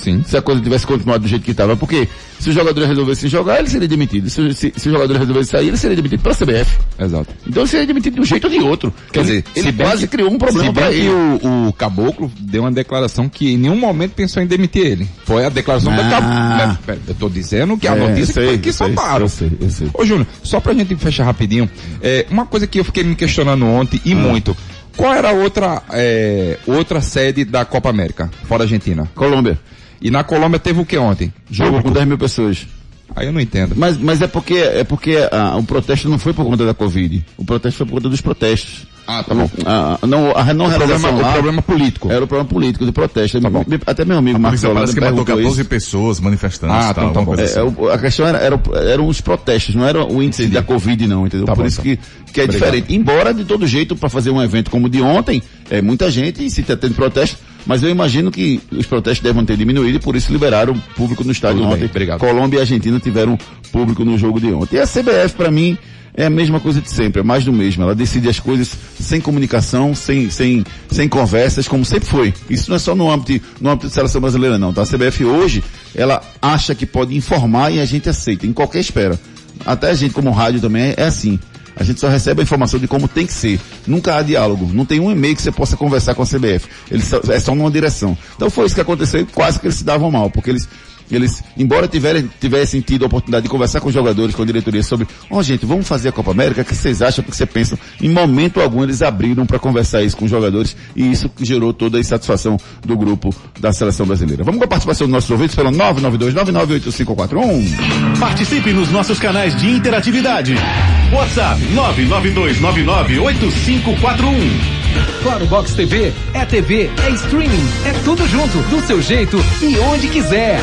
Sim. Se a coisa tivesse continuado do jeito que estava. Porque se os jogadores resolvessem jogar, ele seria demitido. Se, se, se os jogadores resolvessem sair, ele seria demitido pela CBF. Exato. Então ele seria demitido de um jeito ou de outro. Quer ele, dizer, ele quase que- criou um problema para ele. o, o Caboclo deu uma declaração que em nenhum momento pensou em demitir ele. Foi a declaração Ah. Caboclo. Pera, Eu tô dizendo que a É, notícia sei, foi que soltaram. eu sei, eu sei. Ô Júnior, só pra gente fechar rapidinho, é, uma coisa que eu fiquei me questionando ontem Ah. e muito. Qual era a outra, é, outra sede da Copa América, fora a Argentina? Colômbia. E na Colômbia teve o que ontem? Jogo com 10 mil pessoas. Aí eu não entendo. Mas, mas é porque, é porque ah, o protesto não foi por conta da Covid. O protesto foi por conta dos protestos. Ah, tá bom. Ah, não, a não O problema, o lá problema político. era o problema político, de protesto. Tá Até meu amigo Marcos Holanda que matou perguntou 14 isso. pessoas, manifestantes Ah, tal, então tá bom. É, assim. o- a questão era, era o- eram os protestos, não era o índice da Covid não, entendeu? Tá Por bom, isso então. que, que é Obrigado. diferente. Embora, de todo jeito, para fazer um evento como o de ontem, é muita gente e se tá tendo protesto, mas eu imagino que os protestos devem ter diminuído e por isso liberaram o público no estádio Tudo bem, ontem. obrigado. Colômbia e Argentina tiveram público no jogo de ontem. E a CBF, para mim, é a mesma coisa de sempre, é mais do mesmo. Ela decide as coisas sem comunicação, sem, sem, sem conversas, como sempre foi. Isso não é só no âmbito, no âmbito de seleção brasileira, não. Tá? A CBF hoje, ela acha que pode informar e a gente aceita, em qualquer espera. Até a gente, como rádio, também é assim. A gente só recebe a informação de como tem que ser. Nunca há diálogo. Não tem um e-mail que você possa conversar com a CBF. Eles só, é só numa direção. Então foi isso que aconteceu e quase que eles se davam mal, porque eles eles, embora tiverem, tivessem tido a oportunidade de conversar com os jogadores, com a diretoria sobre, ó gente, vamos fazer a Copa América, o que vocês acham, o que vocês pensam? Em momento algum eles abriram para conversar isso com os jogadores e isso gerou toda a insatisfação do grupo da seleção brasileira. Vamos com a participação dos nossos ouvintes pelo 992998541. Participe nos nossos canais de interatividade. WhatsApp 992998541. Claro Box TV é TV, é streaming, é tudo junto, do seu jeito e onde quiser.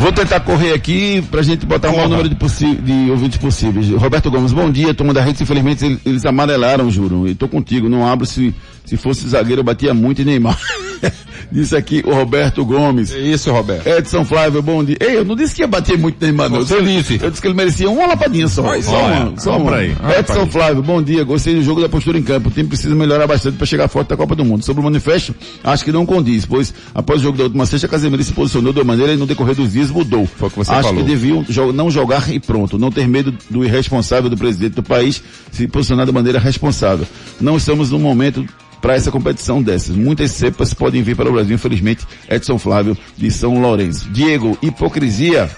Vou tentar correr aqui pra gente botar o maior número de, de ouvintes possíveis. Roberto Gomes, bom dia, turma da rede. Infelizmente eles, eles amarelaram, juro. E tô contigo, não abro se, se fosse zagueiro, eu batia muito em Neymar. [LAUGHS] Disse aqui o Roberto Gomes. É Isso, Roberto. Edson Flávio, bom dia. Ei, eu não disse que ia bater muito Neymar, não. Você eu, disse. Eu disse que ele merecia uma lapadinha só. Só olha, uma, só uma. aí. Edson. Flávio, bom dia. Gostei do jogo da postura em campo. O time precisa melhorar bastante para chegar forte da Copa do Mundo. Sobre o manifesto, acho que não condiz, pois após o jogo da última sexta, Casemiro se posicionou de uma maneira e no decorrer dos dias mudou. Foi o que você acho falou. que deviam não jogar e pronto. Não ter medo do irresponsável do presidente do país se posicionar de maneira responsável. Não estamos num momento para essa competição dessas. Muitas cepas podem vir para o Brasil, infelizmente. Edson Flávio de São Lourenço. Diego, hipocrisia.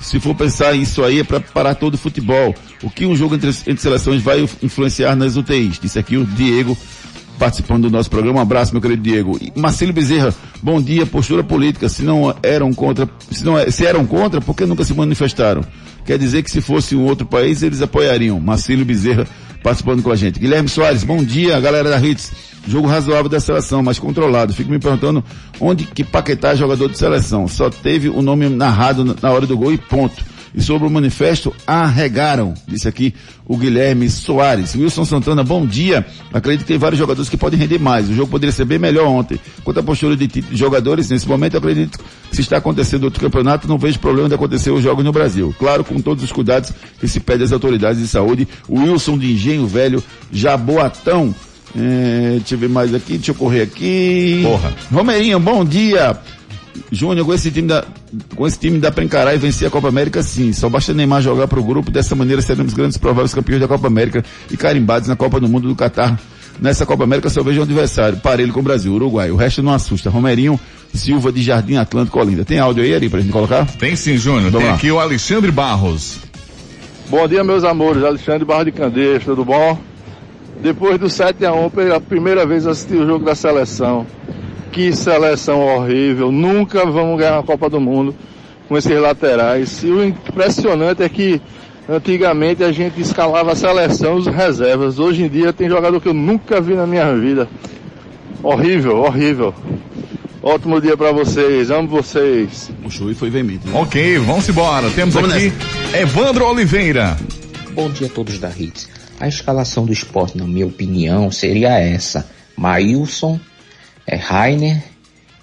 Se for pensar isso aí é para parar todo o futebol. O que um jogo entre, entre seleções vai influenciar nas UTIs? Disse aqui o Diego participando do nosso programa. Um abraço, meu querido Diego. E Marcelo Bezerra, bom dia. Postura política. Se não eram contra, se, não, é- se eram contra, por que nunca se manifestaram? Quer dizer que se fosse um outro país, eles apoiariam. Marcelo Bezerra participando com a gente. Guilherme Soares, bom dia, galera da Hits. Jogo razoável da seleção, mas controlado. Fico me perguntando onde que Paquetá é jogador de seleção. Só teve o nome narrado na- hora do gol e ponto. E sobre o manifesto arregaram, disse aqui o Guilherme Soares. Wilson Santana, bom dia. Acredito que tem vários jogadores que podem render mais. O jogo poderia ser bem melhor ontem. Quanto à postura de, de jogadores, nesse momento eu acredito que se está acontecendo outro campeonato, não vejo problema de acontecer os jogos no Brasil. Claro, com todos os cuidados que se pede às autoridades de saúde. O Wilson de Engenho Velho, Jaboatão, é, deixa eu ver mais aqui, deixa eu correr aqui. Porra. Romerinho, bom dia. Júnior, com esse time da, com esse time dá pra encarar e vencer a Copa América sim. Só basta Neymar jogar pro grupo, dessa maneira seremos grandes prováveis campeões da Copa América e carimbados na Copa do Mundo do Catar. Nessa Copa América só vejo um adversário, parelho com o Brasil, Uruguai. O resto não assusta. Romerinho, Silva de Jardim Atlântico, Olinda. Tem áudio aí, Ari, pra gente colocar? Tem sim, Júnior. Tem lá. aqui o Alexandre Barros. Bom dia, meus amores. Alexandre Barra de Candeias, tudo bom? Depois do 7x1, pela primeira vez assisti o jogo da seleção. Que seleção horrível. Nunca vamos ganhar a Copa do Mundo com esses laterais. E o impressionante é que antigamente a gente escalava a seleção, os reservas. Hoje em dia tem jogador que eu nunca vi na minha vida. Horrível, horrível. Ótimo dia pra vocês, amo vocês. O show foi veemente. Né? Ok, vamos embora. Temos Vamos aqui Evandro Oliveira. Bom dia a todos da Hits. A escalação do esporte, na minha opinião, seria essa. Maílson, é, Rainer,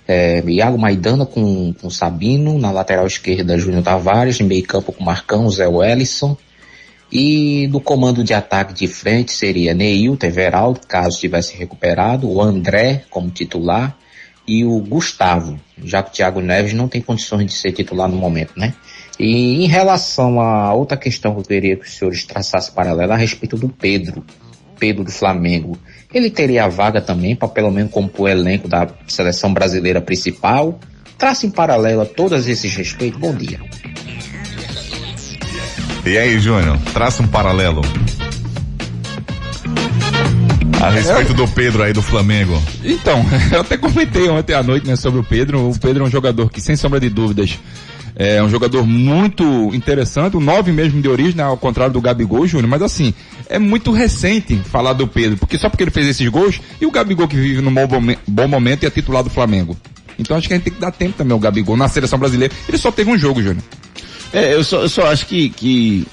é, Iago Maidana com, com Sabino, na lateral esquerda Júnior Tavares, em meio campo com Marcão, Zé Wellison. E no comando de ataque de frente seria Neil, Everaldo, caso tivesse recuperado, o André como titular e o Gustavo, já que o Thiago Neves não tem condições de ser titular no momento, né? E em relação a outra questão que eu queria que os senhores traçassem paralela a respeito do Pedro, Pedro do Flamengo, ele teria a vaga também para pelo menos compor o elenco da seleção brasileira principal? Traça em paralelo a todos esses respeitos. Bom dia. E aí, Júnior? Traça um paralelo. A respeito do Pedro aí do Flamengo. Então, [LAUGHS] eu até comentei ontem à noite né, sobre o Pedro. O Pedro é um jogador que, sem sombra de dúvidas, é um jogador muito interessante, o nove mesmo de origem, né, ao contrário do Gabigol, Júnior, mas assim, é muito recente falar do Pedro, porque só porque ele fez esses gols, e o Gabigol que vive num bom, momen- bom momento e é titular do Flamengo. Então acho que a gente tem que dar tempo também ao Gabigol na seleção brasileira. Ele só teve um jogo, Júnior. É, eu só, eu só acho que, que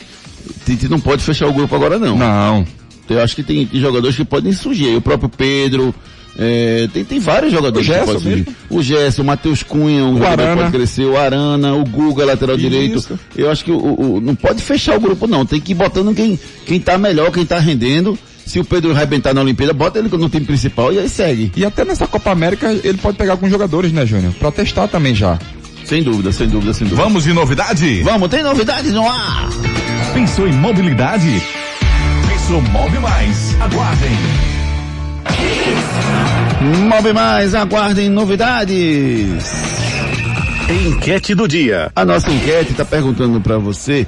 Tite não pode fechar o grupo agora não. Não. Eu acho que tem, tem jogadores que podem surgir. O próprio Pedro, é, tem, tem vários jogadores O que Gerson mesmo. O Gerson, o Matheus Cunha, o, jogador Arana. pode crescer, o Arana, o Guga, lateral Isso. direito. Eu acho que o, o- não pode fechar o grupo não. Tem que ir botando quem, quem tá melhor, quem tá rendendo. Se o Pedro arrebentar na Olimpíada, bota ele no time principal e aí segue. E até nessa Copa América ele pode pegar alguns jogadores, né, Júnior? Pra testar também já. Sem dúvida, sem dúvida, sem dúvida. Vamos de novidade? Vamos, tem novidades no ar! Pensou em mobilidade? Pensou Move Mais. Aguardem. Move mais, aguardem novidades. Enquete do dia. A nossa enquete está perguntando para você,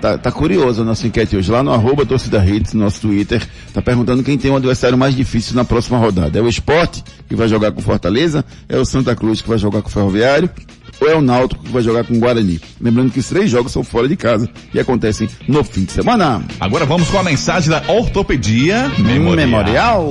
tá, tá curioso a nossa enquete hoje, lá no arroba torcida hits, nosso Twitter, tá perguntando quem tem o adversário mais difícil na próxima rodada. É o Esporte, que vai jogar com Fortaleza, é o Santa Cruz, que vai jogar com o Ferroviário, ou é o Náutico, que vai jogar com o Guarani. Lembrando que os três jogos são fora de casa e acontecem no fim de semana. Agora vamos com a mensagem da Ortopedia Memorial. Memorial.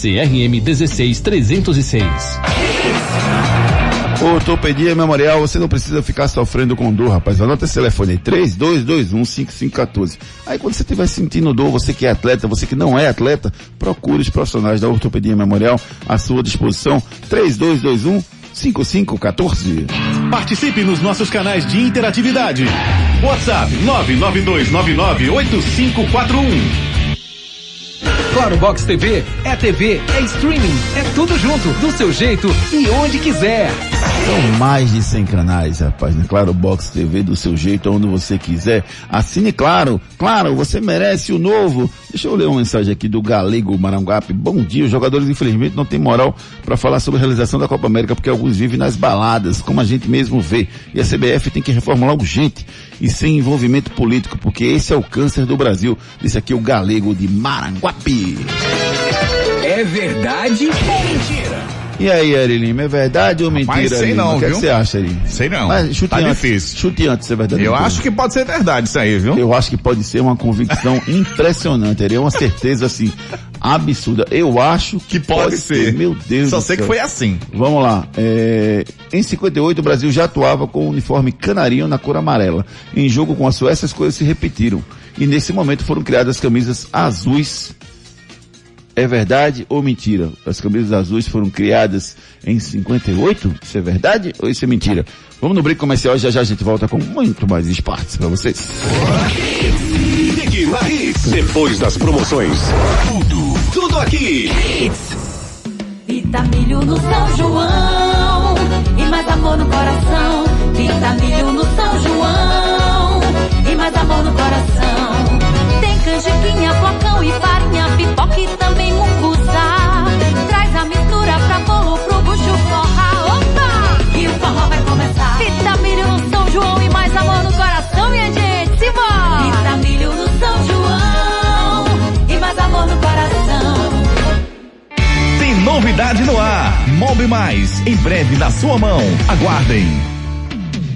CRM 16306. Ortopedia Memorial, você não precisa ficar sofrendo com dor, rapaz. Anota esse telefone aí, 32215514. Aí quando você estiver sentindo dor, você que é atleta, você que não é atleta, procure os profissionais da Ortopedia Memorial à sua disposição, 3221 5514. Participe nos nossos canais de interatividade. WhatsApp 992998541. Claro Box TV é TV, é streaming, é tudo junto, do seu jeito e onde quiser. São mais de 100 canais, rapaz. Na Claro Box TV, do seu jeito, onde você quiser. Assine Claro. Claro, você merece o novo. Deixa eu ler uma mensagem aqui do Galego Maranguape. Bom dia. Os jogadores, infelizmente, não têm moral para falar sobre a realização da Copa América, porque alguns vivem nas baladas, como a gente mesmo vê. E a CBF tem que reformular urgente e sem envolvimento político, porque esse é o câncer do Brasil. Disse aqui o Galego de Maranguape. É verdade ou mentira? E aí, Lima, é verdade ou mentira? Mas sei não, O que, é que você acha, Ari? Sei não. Mas chute Tá antes, difícil. Chute antes, se é verdade. Eu acho que pode ser verdade isso aí, viu? Eu acho que pode ser uma convicção [LAUGHS] impressionante. Ari. É uma certeza, assim, absurda. Eu acho que pode ser. Meu Deus Só sei que céu. foi assim. Vamos lá. É, Em 58, o Brasil já atuava com o uniforme canarinho na cor amarela. Em jogo com a Suécia, as coisas se repetiram. E nesse momento foram criadas camisas azuis. É verdade ou mentira? As camisas azuis foram criadas em 58? Isso é verdade ou isso é mentira? Vamos no break comercial e já já a gente volta com muito mais esportes para vocês. Depois das promoções. Tudo, tudo aqui. Vitamilho no São João e mais amor no coração. Vitamilho no São João Mob Mais, em breve na sua mão. Aguardem.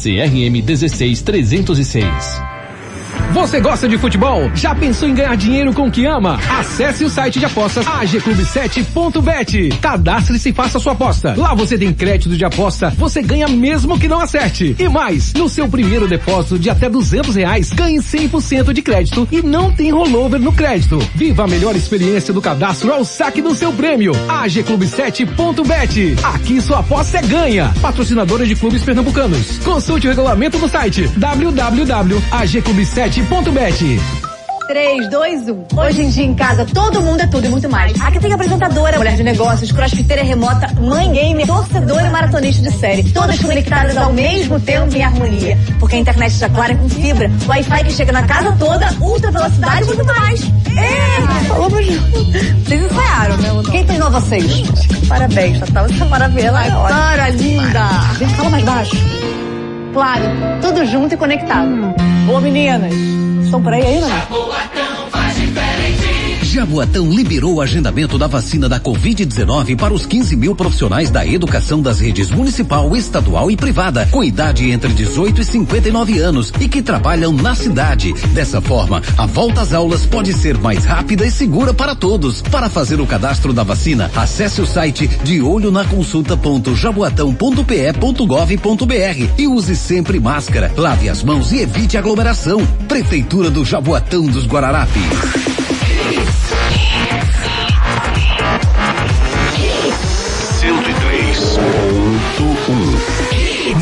CRM 16306. Você gosta de futebol? Já pensou em ganhar dinheiro com o que ama? Acesse o site de apostas agclube7.bet. Cadastre-se e faça sua aposta. Lá você tem crédito de aposta, você ganha mesmo que não acerte. E mais, no seu primeiro depósito de até 200 reais, ganhe 100% de crédito e não tem rollover no crédito. Viva a melhor experiência do cadastro ao saque do seu prêmio. agclube7.bet. Aqui sua aposta é ganha. Patrocinadora de clubes pernambucanos. Consulte o regulamento no site www.agclube7.bet. 3, 2, 1. Hoje em dia em casa todo mundo é tudo e muito mais. Aqui tem apresentadora, mulher de negócios, crossfiteira remota, mãe gamer, torcedora e maratonista de série. Todas conectadas ao mesmo tempo em harmonia. Porque a internet da Clara é com fibra, Wi-Fi que chega na casa toda, ultra velocidade e muito mais. É! Falamos junto. Vocês ensaiaram, né? Quem treinou vocês? Parabéns, Natal. Essa maravilha. Ai, Clara, linda. Vem, fala mais baixo. Claro, tudo junto e conectado. Boa, meninas. Estão por aí ainda? Jaboatão liberou o agendamento da vacina da Covid-19 para os 15 mil profissionais da educação das redes municipal, estadual e privada, com idade entre 18 e 59 anos e que trabalham na cidade. Dessa forma, a volta às aulas pode ser mais rápida e segura para todos. Para fazer o cadastro da vacina, acesse o site de olho na consulta.jaboatão.pe.gov.br e use sempre máscara, lave as mãos e evite aglomeração. Prefeitura do Jaboatão dos Guararapes.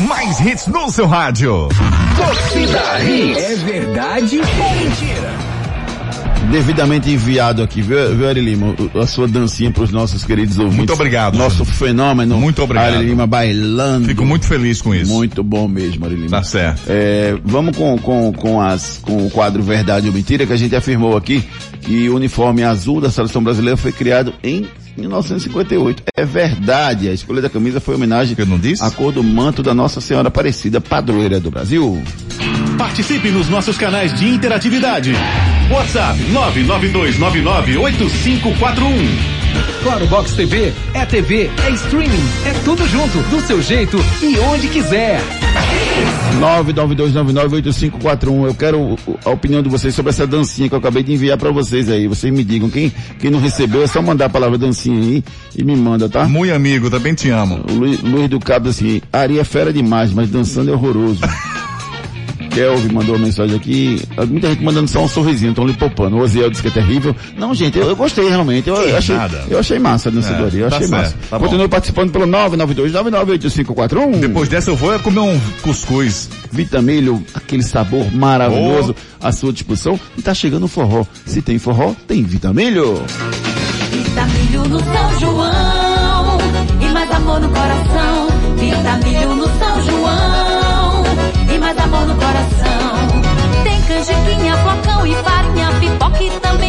Mais hits no seu rádio. Torcida Hits. É verdade ou mentira? Devidamente enviado aqui, viu, viu Ari Lima? A sua dancinha para os nossos queridos ouvintes. Muito obrigado, Nosso fenômeno. Muito obrigado. Ari Lima bailando. Fico muito feliz com isso. Muito bom mesmo, Ari Lima. Tá certo. É, vamos com, com, com, as, com o quadro Verdade ou Mentira, que a gente afirmou aqui que o uniforme azul da seleção brasileira foi criado em 1958. É verdade, a escolha da camisa foi homenagem à cor do manto da Nossa Senhora Aparecida, padroeira do Brasil. Participe nos nossos canais de interatividade. WhatsApp 992998541. Claro Box TV é TV, é streaming, é tudo junto, do seu jeito e onde quiser. 992998541. Eu quero a opinião de vocês sobre essa dancinha que eu acabei de enviar para vocês aí. Vocês me digam. Quem, quem não recebeu é só mandar a palavra dancinha aí e me manda, tá? Muito amigo, também te amo. O Luiz, Luiz do Cabo assim, Ari é fera demais, mas dançando é horroroso. [LAUGHS] Kelvin mandou uma mensagem aqui. Muita gente mandando só um sorrisinho, estão lhe poupando. O Oziel disse que é terrível. Não, gente, eu, eu gostei realmente. Eu, eu achei, nada. eu achei massa a dançadoria. É, eu tá achei certo, massa. tá bom. Continue participando pelo 992998541. Depois dessa eu vou é comer um cuscuz. Vitamilho, aquele sabor maravilhoso à sua disposição. E tá chegando o forró. Se tem forró, tem Vitamilho. Vitamilho no São João e mais amor no coração. Vitamilho no São João mais amor no coração. Tem canjiquinha, flocão e farinha, pipoca e também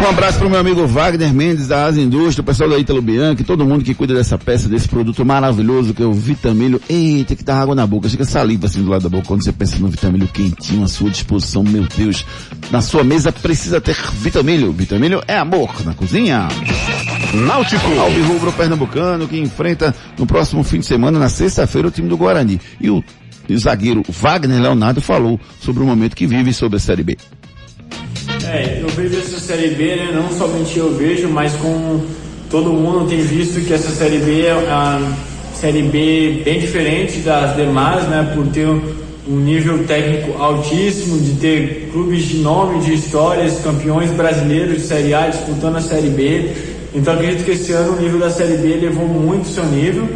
Um abraço pro meu amigo Wagner Mendes da Asa Indústria, o pessoal da Ítalo Bianchi, todo mundo que cuida dessa peça, desse produto maravilhoso que é o Vitamilho. Eita, que dá água na boca, chega saliva assim do lado da boca quando você pensa no Vitamilho quentinho à sua disposição, meu Deus. Na sua mesa precisa ter Vitamilho. Vitamilho é amor na cozinha. Náutico. Alvirrubro Pernambucano que enfrenta no próximo fim de semana, na sexta-feira, o time do Guarani. E o, e o zagueiro Wagner Leonardo falou sobre o momento que vive sobre a Série B. É, eu vejo essa Série B, né, não somente eu vejo, mas com todo mundo tem visto que essa Série B é a Série B bem diferente das demais, né, por ter um nível técnico altíssimo, de ter clubes de nome, de histórias, campeões brasileiros de Série A disputando a Série B. Então acredito que esse ano o nível da Série B levou muito o seu nível.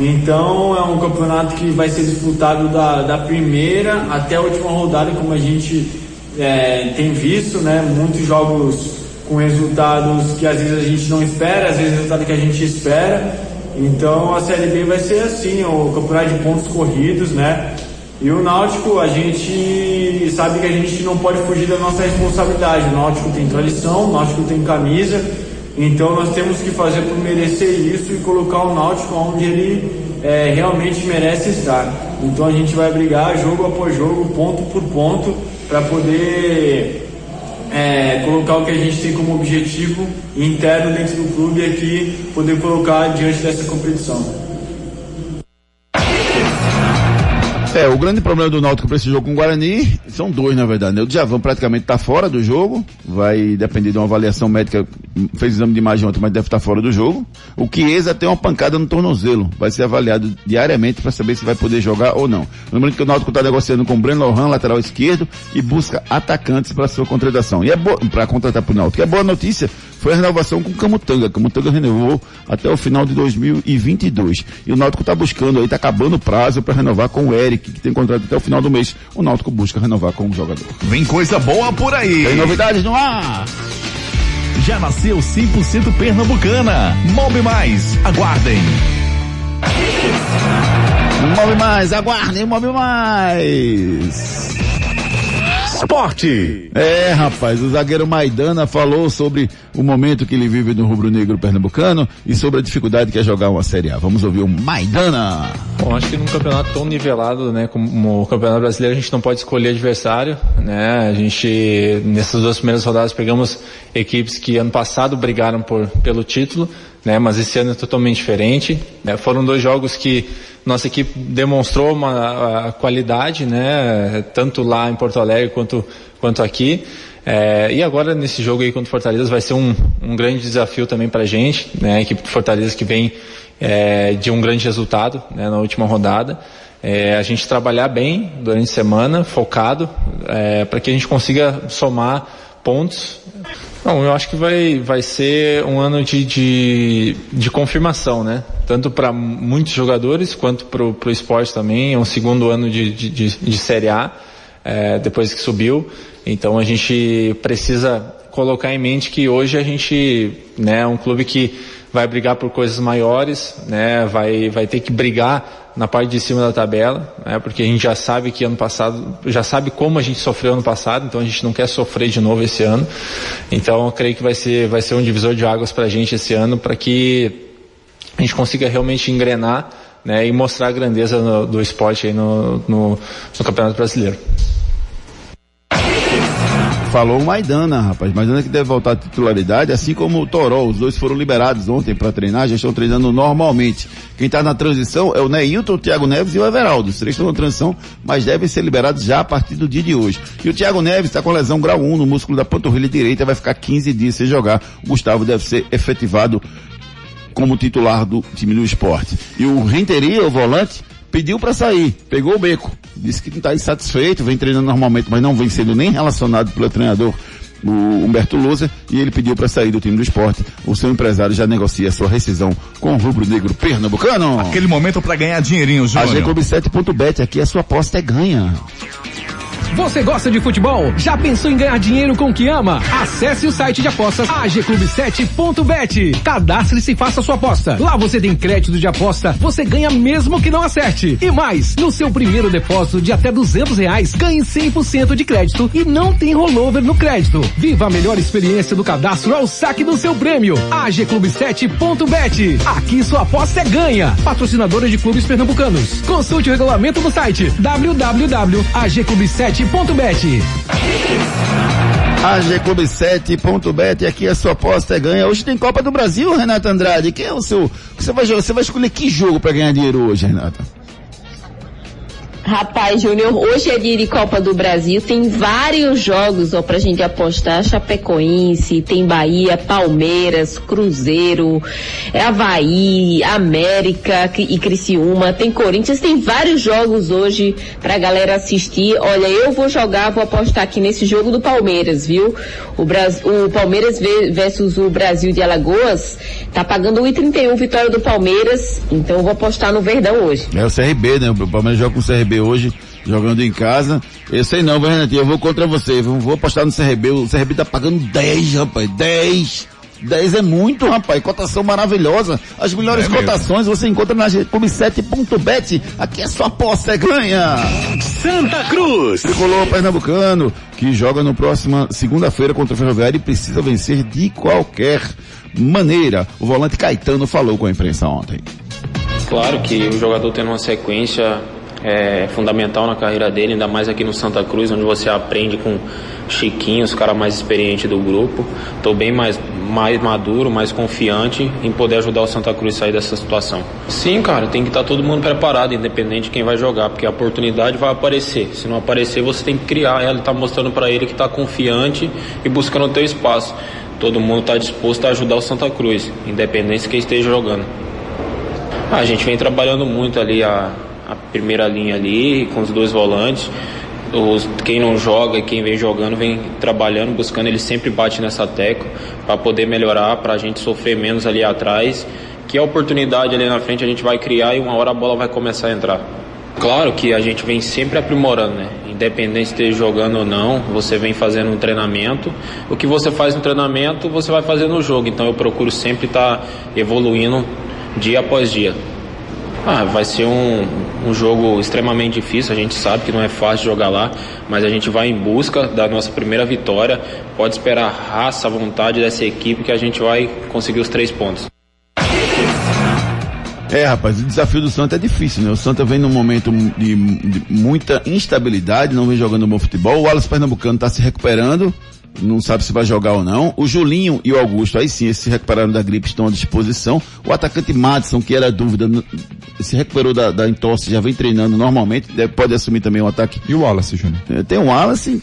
Então é um campeonato que vai ser disputado da, da primeira até a última rodada, como a gente é, tem visto, né? Muitos jogos com resultados que às vezes a gente não espera, às vezes resultado que a gente espera. Então a Série B vai ser assim, o campeonato de pontos corridos, né? E o Náutico, a gente sabe que a gente não pode fugir da nossa responsabilidade. O Náutico tem tradição, o Náutico tem camisa, então nós temos que fazer por merecer isso e colocar o Náutico onde ele é, realmente merece estar. Então a gente vai brigar jogo após jogo, ponto por ponto, para poder é, colocar o que a gente tem como objetivo interno dentro do clube e aqui poder colocar diante dessa competição. É, o grande problema do Náutico para esse jogo com o Guarani são dois, na verdade. Né? O Djavan praticamente está fora do jogo, vai depender de uma avaliação médica, fez exame de imagem ontem, mas deve estar fora do jogo. O Chiesa tem uma pancada no tornozelo, vai ser avaliado diariamente para saber se vai poder jogar ou não. Lembrando que o Náutico está negociando com o Breno Lohan, lateral esquerdo, e busca atacantes para sua contratação. E é para contratar para o Náutico. E a boa notícia foi a renovação com o Camutanga. Camutanga renovou até o final de 2022. E o Náutico está buscando aí, está acabando o prazo para renovar com o Eric, que tem contrato até o final do mês. O Náutico busca renovar com o jogador. Vem coisa boa por aí. Tem novidades no ar. Já nasceu 100% pernambucana. Move mais. Aguardem. Move mais, aguardem, move mais. Esporte. É, rapaz, o zagueiro Maidana falou sobre o momento que ele vive no rubro-negro pernambucano e sobre a dificuldade que é jogar uma Série A. Vamos ouvir o Maidana. Bom, acho que num campeonato tão nivelado, né, como o Campeonato Brasileiro, a gente não pode escolher adversário, né? A gente nessas duas primeiras rodadas pegamos equipes que ano passado brigaram por pelo título, né? Mas esse ano é totalmente diferente. Né? Foram dois jogos que nossa equipe demonstrou uma qualidade, né? Tanto lá em Porto Alegre quanto quanto aqui. É, e agora nesse jogo aí contra o Fortaleza vai ser um, um grande desafio também para a gente, né? A equipe do Fortaleza que vem é, de um grande resultado né, na última rodada. É, a gente trabalhar bem durante a semana, focado, é, para que a gente consiga somar pontos. Não, eu acho que vai, vai ser um ano de, de, de confirmação, né? Tanto para muitos jogadores quanto para o esporte também. É um segundo ano de, de, de, de Série A, é, depois que subiu. Então a gente precisa colocar em mente que hoje a gente né, é um clube que vai brigar por coisas maiores, né, vai, vai ter que brigar na parte de cima da tabela, né, porque a gente já sabe que ano passado, já sabe como a gente sofreu ano passado, então a gente não quer sofrer de novo esse ano. Então eu creio que vai ser, vai ser um divisor de águas para a gente esse ano, para que a gente consiga realmente engrenar né, e mostrar a grandeza no- do esporte aí no, no, no Campeonato Brasileiro. Falou o Maidana, rapaz. Maidana que deve voltar à titularidade, assim como o Toró. Os dois foram liberados ontem para treinar, já estão treinando normalmente. Quem está na transição é o Neilton, o Thiago Neves e o Everaldo. Os três estão na transição, mas devem ser liberados já a partir do dia de hoje. E o Thiago Neves está com lesão grau 1 no músculo da panturrilha direita, vai ficar 15 dias sem jogar. O Gustavo deve ser efetivado como titular do time do esporte. E o Renteria, o volante, pediu para sair, pegou o beco. Disse que não está insatisfeito, vem treinando normalmente, mas não vem sendo nem relacionado pelo treinador, o Humberto Lousa, e ele pediu para sair do time do esporte. O seu empresário já negocia sua rescisão com o rubro-negro pernambucano. Aquele momento para ganhar dinheirinho, A Júnior. G7.bet, aqui a sua aposta é ganha. Você gosta de futebol? Já pensou em ganhar dinheiro com o que ama? Acesse o site de apostas agclube7.bet. Cadastre-se e faça sua aposta. Lá você tem crédito de aposta, você ganha mesmo que não acerte. E mais, no seu primeiro depósito de até 200 reais, ganhe 100% de crédito e não tem rollover no crédito. Viva a melhor experiência do cadastro ao saque do seu prêmio. agclube7.bet. Aqui sua aposta é ganha. Patrocinadora de clubes pernambucanos. Consulte o regulamento no site www.agclube7.bet. A G7.bet, aqui a sua aposta é ganha. Hoje tem Copa do Brasil, Renata Andrade. Quem é o seu. Você vai, você vai escolher que jogo para ganhar dinheiro hoje, Renata? Rapaz, Júnior, hoje é dia de Copa do Brasil, tem vários jogos ó, pra gente apostar, Chapecoense, tem Bahia, Palmeiras, Cruzeiro, Havaí, América e Criciúma, tem Corinthians, tem vários jogos hoje pra galera assistir. Olha, eu vou jogar, vou apostar aqui nesse jogo do Palmeiras, viu? O, Bras... o Palmeiras ve- versus o Brasil de Alagoas tá pagando 1,31 vitória do Palmeiras, então eu vou apostar no Verdão hoje. É o CRB, né? O Palmeiras joga com o CRB hoje, jogando em casa. Eu sei não, Renatinho? Eu vou contra você. Eu vou apostar no CRB. O CRB tá pagando 10, rapaz. 10. 10 é muito, rapaz. Cotação maravilhosa. As melhores É cotações você encontra na Clube7.bet. Aqui é sua aposta, é ganha. Santa Cruz. Tricolor Pernambucano, que joga no próxima segunda-feira contra o Ferroviário e precisa vencer de qualquer maneira. O volante Caetano falou com a imprensa ontem. Claro que o jogador tendo uma sequência é fundamental na carreira dele, ainda mais aqui no Santa Cruz, onde você aprende com Chiquinho, os caras mais experientes do grupo. Estou bem mais, mais maduro, mais confiante em poder ajudar o Santa Cruz a sair dessa situação. Sim, cara, tem que estar todo mundo preparado, independente de quem vai jogar, porque a oportunidade vai aparecer. Se não aparecer, você tem que criar ela e tá mostrando para ele que está confiante e buscando o teu espaço. Todo mundo está disposto a ajudar o Santa Cruz, independente de quem esteja jogando. Ah, a gente vem trabalhando muito ali a, a primeira linha ali, com os dois volantes. Os, quem não joga e quem vem jogando vem trabalhando, buscando, ele sempre bate nessa tecla para poder melhorar, para a gente sofrer menos ali atrás. Que a oportunidade ali na frente a gente vai criar e uma hora a bola vai começar a entrar. Claro que a gente vem sempre aprimorando, né? Independente de esteja jogando ou não, você vem fazendo um treinamento. O que você faz no treinamento, você vai fazer no jogo. Então eu procuro sempre estar evoluindo dia após dia. Ah, vai ser um, um jogo extremamente difícil, a gente sabe que não é fácil jogar lá, mas a gente vai em busca da nossa primeira vitória. Pode esperar a raça, a vontade dessa equipe que a gente vai conseguir os três pontos. É, rapaz, o desafio do Santa é difícil, né? O Santa vem num momento de, de muita instabilidade, não vem jogando bom futebol. O Wallace Pernambucano está se recuperando, não sabe se vai jogar ou não. O Julinho e o Augusto, aí sim, eles se recuperaram da gripe, estão à disposição. O atacante Madison, que era dúvida, se recuperou da, da entorse, já vem treinando normalmente, pode assumir também o ataque. E o Wallace, Júnior? É, Tem o Wallace,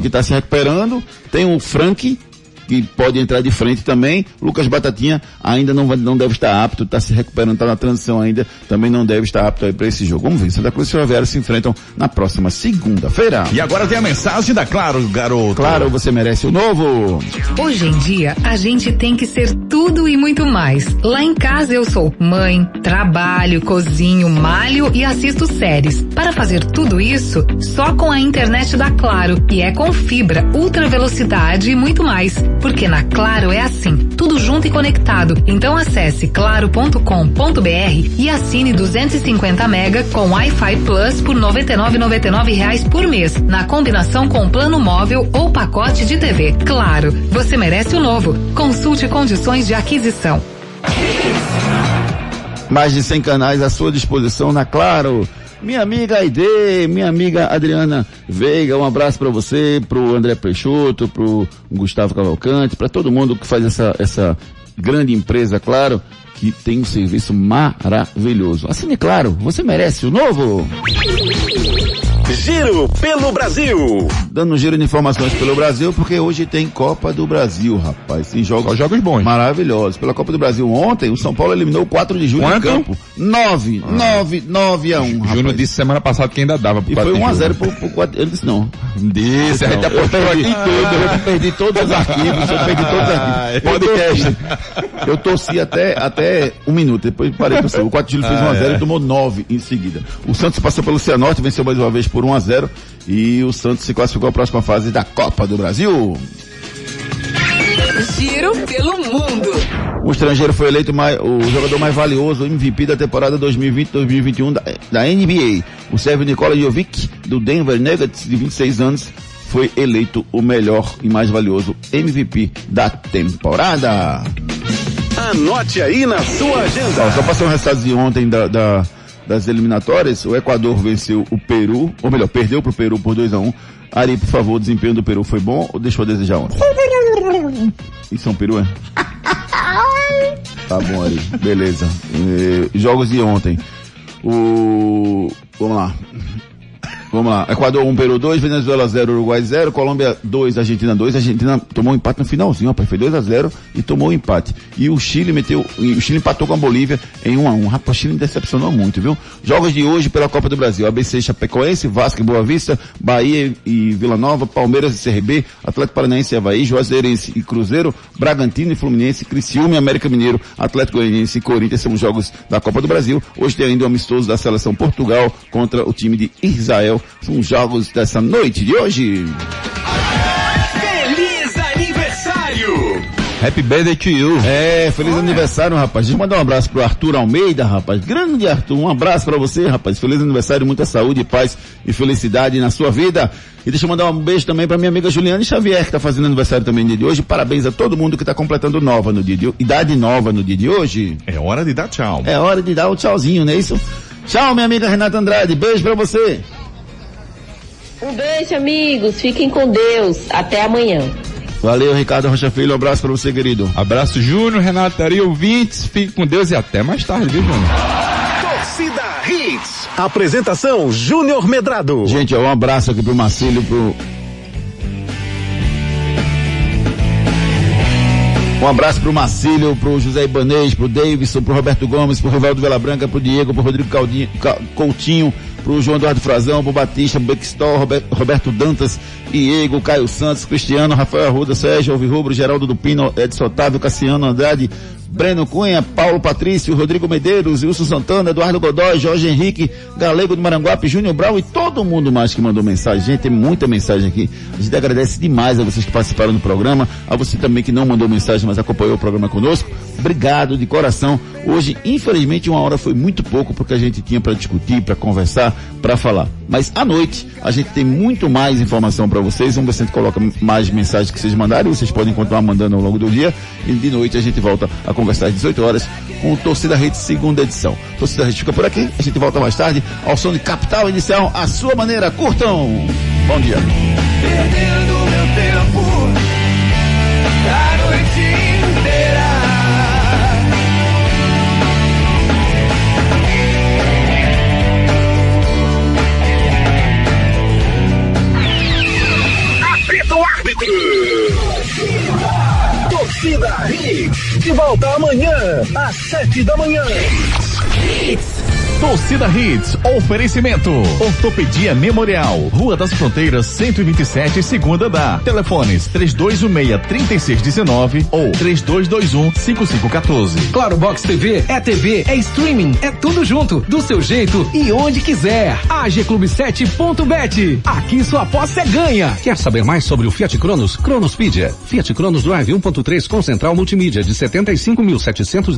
que está se recuperando. Tem o Frank, que pode entrar de frente também. Lucas Batatinha ainda não, vai- não deve estar apto, está se recuperando, está na transição ainda, também não deve estar apto aí para esse jogo. Vamos ver, Santa Cruz e Ferroviária se enfrentam na próxima segunda-feira. E agora tem a mensagem da Claro, garoto. Claro, você merece o novo. Hoje em dia, a gente tem que ser tudo e muito mais. Lá em casa eu sou mãe, trabalho, cozinho, malho e assisto séries. Para fazer tudo isso, só com a internet da Claro, e é com fibra, ultra velocidade e muito mais. Porque na Claro é assim, tudo junto e conectado. Então acesse claro.com.br e assine 250 mega com Wi-Fi Plus por 99,99 reais por mês, na combinação com plano móvel ou pacote de TV. Claro, você merece o novo. Consulte condições de aquisição. Mais de 100 canais à sua disposição na Claro. Minha amiga Aide, minha amiga Adriana Veiga, um abraço para você, pro André Peixoto, pro Gustavo Cavalcante, para todo mundo que faz essa, essa grande empresa, claro, que tem um serviço maravilhoso. Assine claro, você merece o novo. Giro pelo Brasil. Dando um giro de informações pelo Brasil, porque hoje tem Copa do Brasil, rapaz. Tem jogos, jogos bons. Maravilhosos. Pela Copa do Brasil ontem, o São Paulo eliminou o 4 de julho Quanto? em campo. 9, 9, 9 a 1, rapaz. Júnior disse semana passada que ainda dava pro E 4 foi de 1 a julho. 0 pro, pro 4. Ele disse não. Disse, a gente Não, eu apostou perdi aqui tudo, eu perdi todos os arquivos, eu perdi todos os arquivos. Podcast. Eu torci até, até um minuto, depois parei você. O 4 de julho fez Ah, 1 a 0 é. e tomou 9 em seguida. O Santos passou pelo Cianorte, venceu mais uma vez por 1 a 0 e o Santos se classificou à próxima fase da Copa do Brasil. Giro pelo mundo. O estrangeiro foi eleito mais, o jogador mais valioso, MVP da temporada 2020-2021 da, da NBA. O sérvio Nikola Jovic, do Denver Nuggets, de 26 anos, foi eleito o melhor e mais valioso MVP da temporada. Anote aí na sua agenda. Ó, só passar um resultado de ontem da, da- das eliminatórias. O Equador venceu o Peru, ou melhor, perdeu pro Peru por 2 a 1 Ari, por favor, o desempenho do Peru foi bom ou deixou a desejar ontem? Isso é um peru, é? [LAUGHS] Tá bom, Ari. Beleza. Eh, jogos de ontem. O... Vamos lá. Vamos lá. Equador 1, Peru 2, Venezuela 0, Uruguai 0, Colômbia 2, Argentina 2. A Argentina tomou um empate no finalzinho, rapaz. Foi 2 a 0 e tomou o empate. E o Chile meteu, o Chile empatou com a Bolívia em 1 a 1. Rapaz, o Chile me decepcionou muito, viu? Jogos de hoje pela Copa do Brasil. ABC Chapecoense, Vasco e Boa Vista, Bahia e Vila Nova, Palmeiras e CRB, Atlético Paranaense e Havaí, Juazeirense e Cruzeiro, Bragantino e Fluminense, Criciúma e América Mineiro, Atlético Goianiense e Corinthians são os jogos da Copa do Brasil. Hoje tem ainda o amistoso da seleção Portugal contra o time de Israel. São os jogos dessa noite de hoje. Feliz aniversário. Happy birthday to you. É, feliz aniversário, rapaz. Deixa eu mandar um abraço pro Arthur Almeida, rapaz. Grande Arthur, um abraço pra você, rapaz. Feliz aniversário, muita saúde, paz e felicidade na sua vida. E deixa eu mandar um beijo também pra minha amiga Juliane Xavier, que tá fazendo aniversário também no dia de hoje. Parabéns a todo mundo que tá completando nova no dia de hoje. Idade nova no dia de hoje. É hora de dar tchau. É hora de dar o tchauzinho, não é isso? Tchau, minha amiga Renata Andrade. Beijo pra você. Um beijo, amigos. Fiquem com Deus. Até amanhã. Valeu, Ricardo Rocha Filho. Um abraço pra você, querido. Abraço, Júnior, Renato, Ari, ouvintes. Fique com Deus e até mais tarde, viu, Júnior? Torcida Hits. Apresentação Júnior Medrado. Gente, ó, um abraço aqui pro Marcílio, pro. Um abraço pro Marcílio, pro José Ibanez, pro Davidson, pro Roberto Gomes, pro Rivaldo Vela Branca, pro Diego, pro Rodrigo Caldinho- Ca- Coutinho, pro João Eduardo Frazão, pro Batista, pro Bextor, Rober- Roberto Dantas, Diego, Caio Santos, Cristiano, Rafael Arruda, Sérgio Alvirrubro, Geraldo Dupino, Edson Otávio, Cassiano Andrade, Breno Cunha, Paulo Patrício, Rodrigo Medeiros, Wilson Santana, Eduardo Godoy, Jorge Henrique, Galego do Maranguape, Júnior Brau e todo mundo mais que mandou mensagem. Gente, tem muita mensagem aqui. A gente agradece demais a vocês que participaram do programa, a você também que não mandou mensagem, mas acompanhou o programa conosco. Obrigado de coração. Hoje, infelizmente, uma hora foi muito pouco porque a gente tinha para discutir, para conversar, para falar. Mas à noite a gente tem muito mais informação para vocês. Vamos ver se a gente coloca mais mensagens que vocês mandaram. Vocês podem continuar mandando ao longo do dia. E de noite a gente volta a conversar às 18 horas com o Torcida Rede segunda edição. Torcida Rede fica por aqui. A gente volta mais tarde ao som de Capital Inicial, a sua maneira. Curtam! Bom dia. Perdendo meu tempo da noite inteira. Árbitro. Torcida Hits. De volta amanhã, às sete da manhã. Torcida Hits, oferecimento. Ortopedia Memorial, Rua das Fronteiras, 127, segunda da. Telefones 3216-3619 ou 3221-5514. Claro Box TV é TV, é streaming, é tudo junto, do seu jeito e onde quiser. AGClube7.bet. Aqui sua aposta é ganha. Quer saber mais sobre o Fiat Cronos? Cronospedia. Fiat Cronos Drive 1.3 com central multimídia de 75.790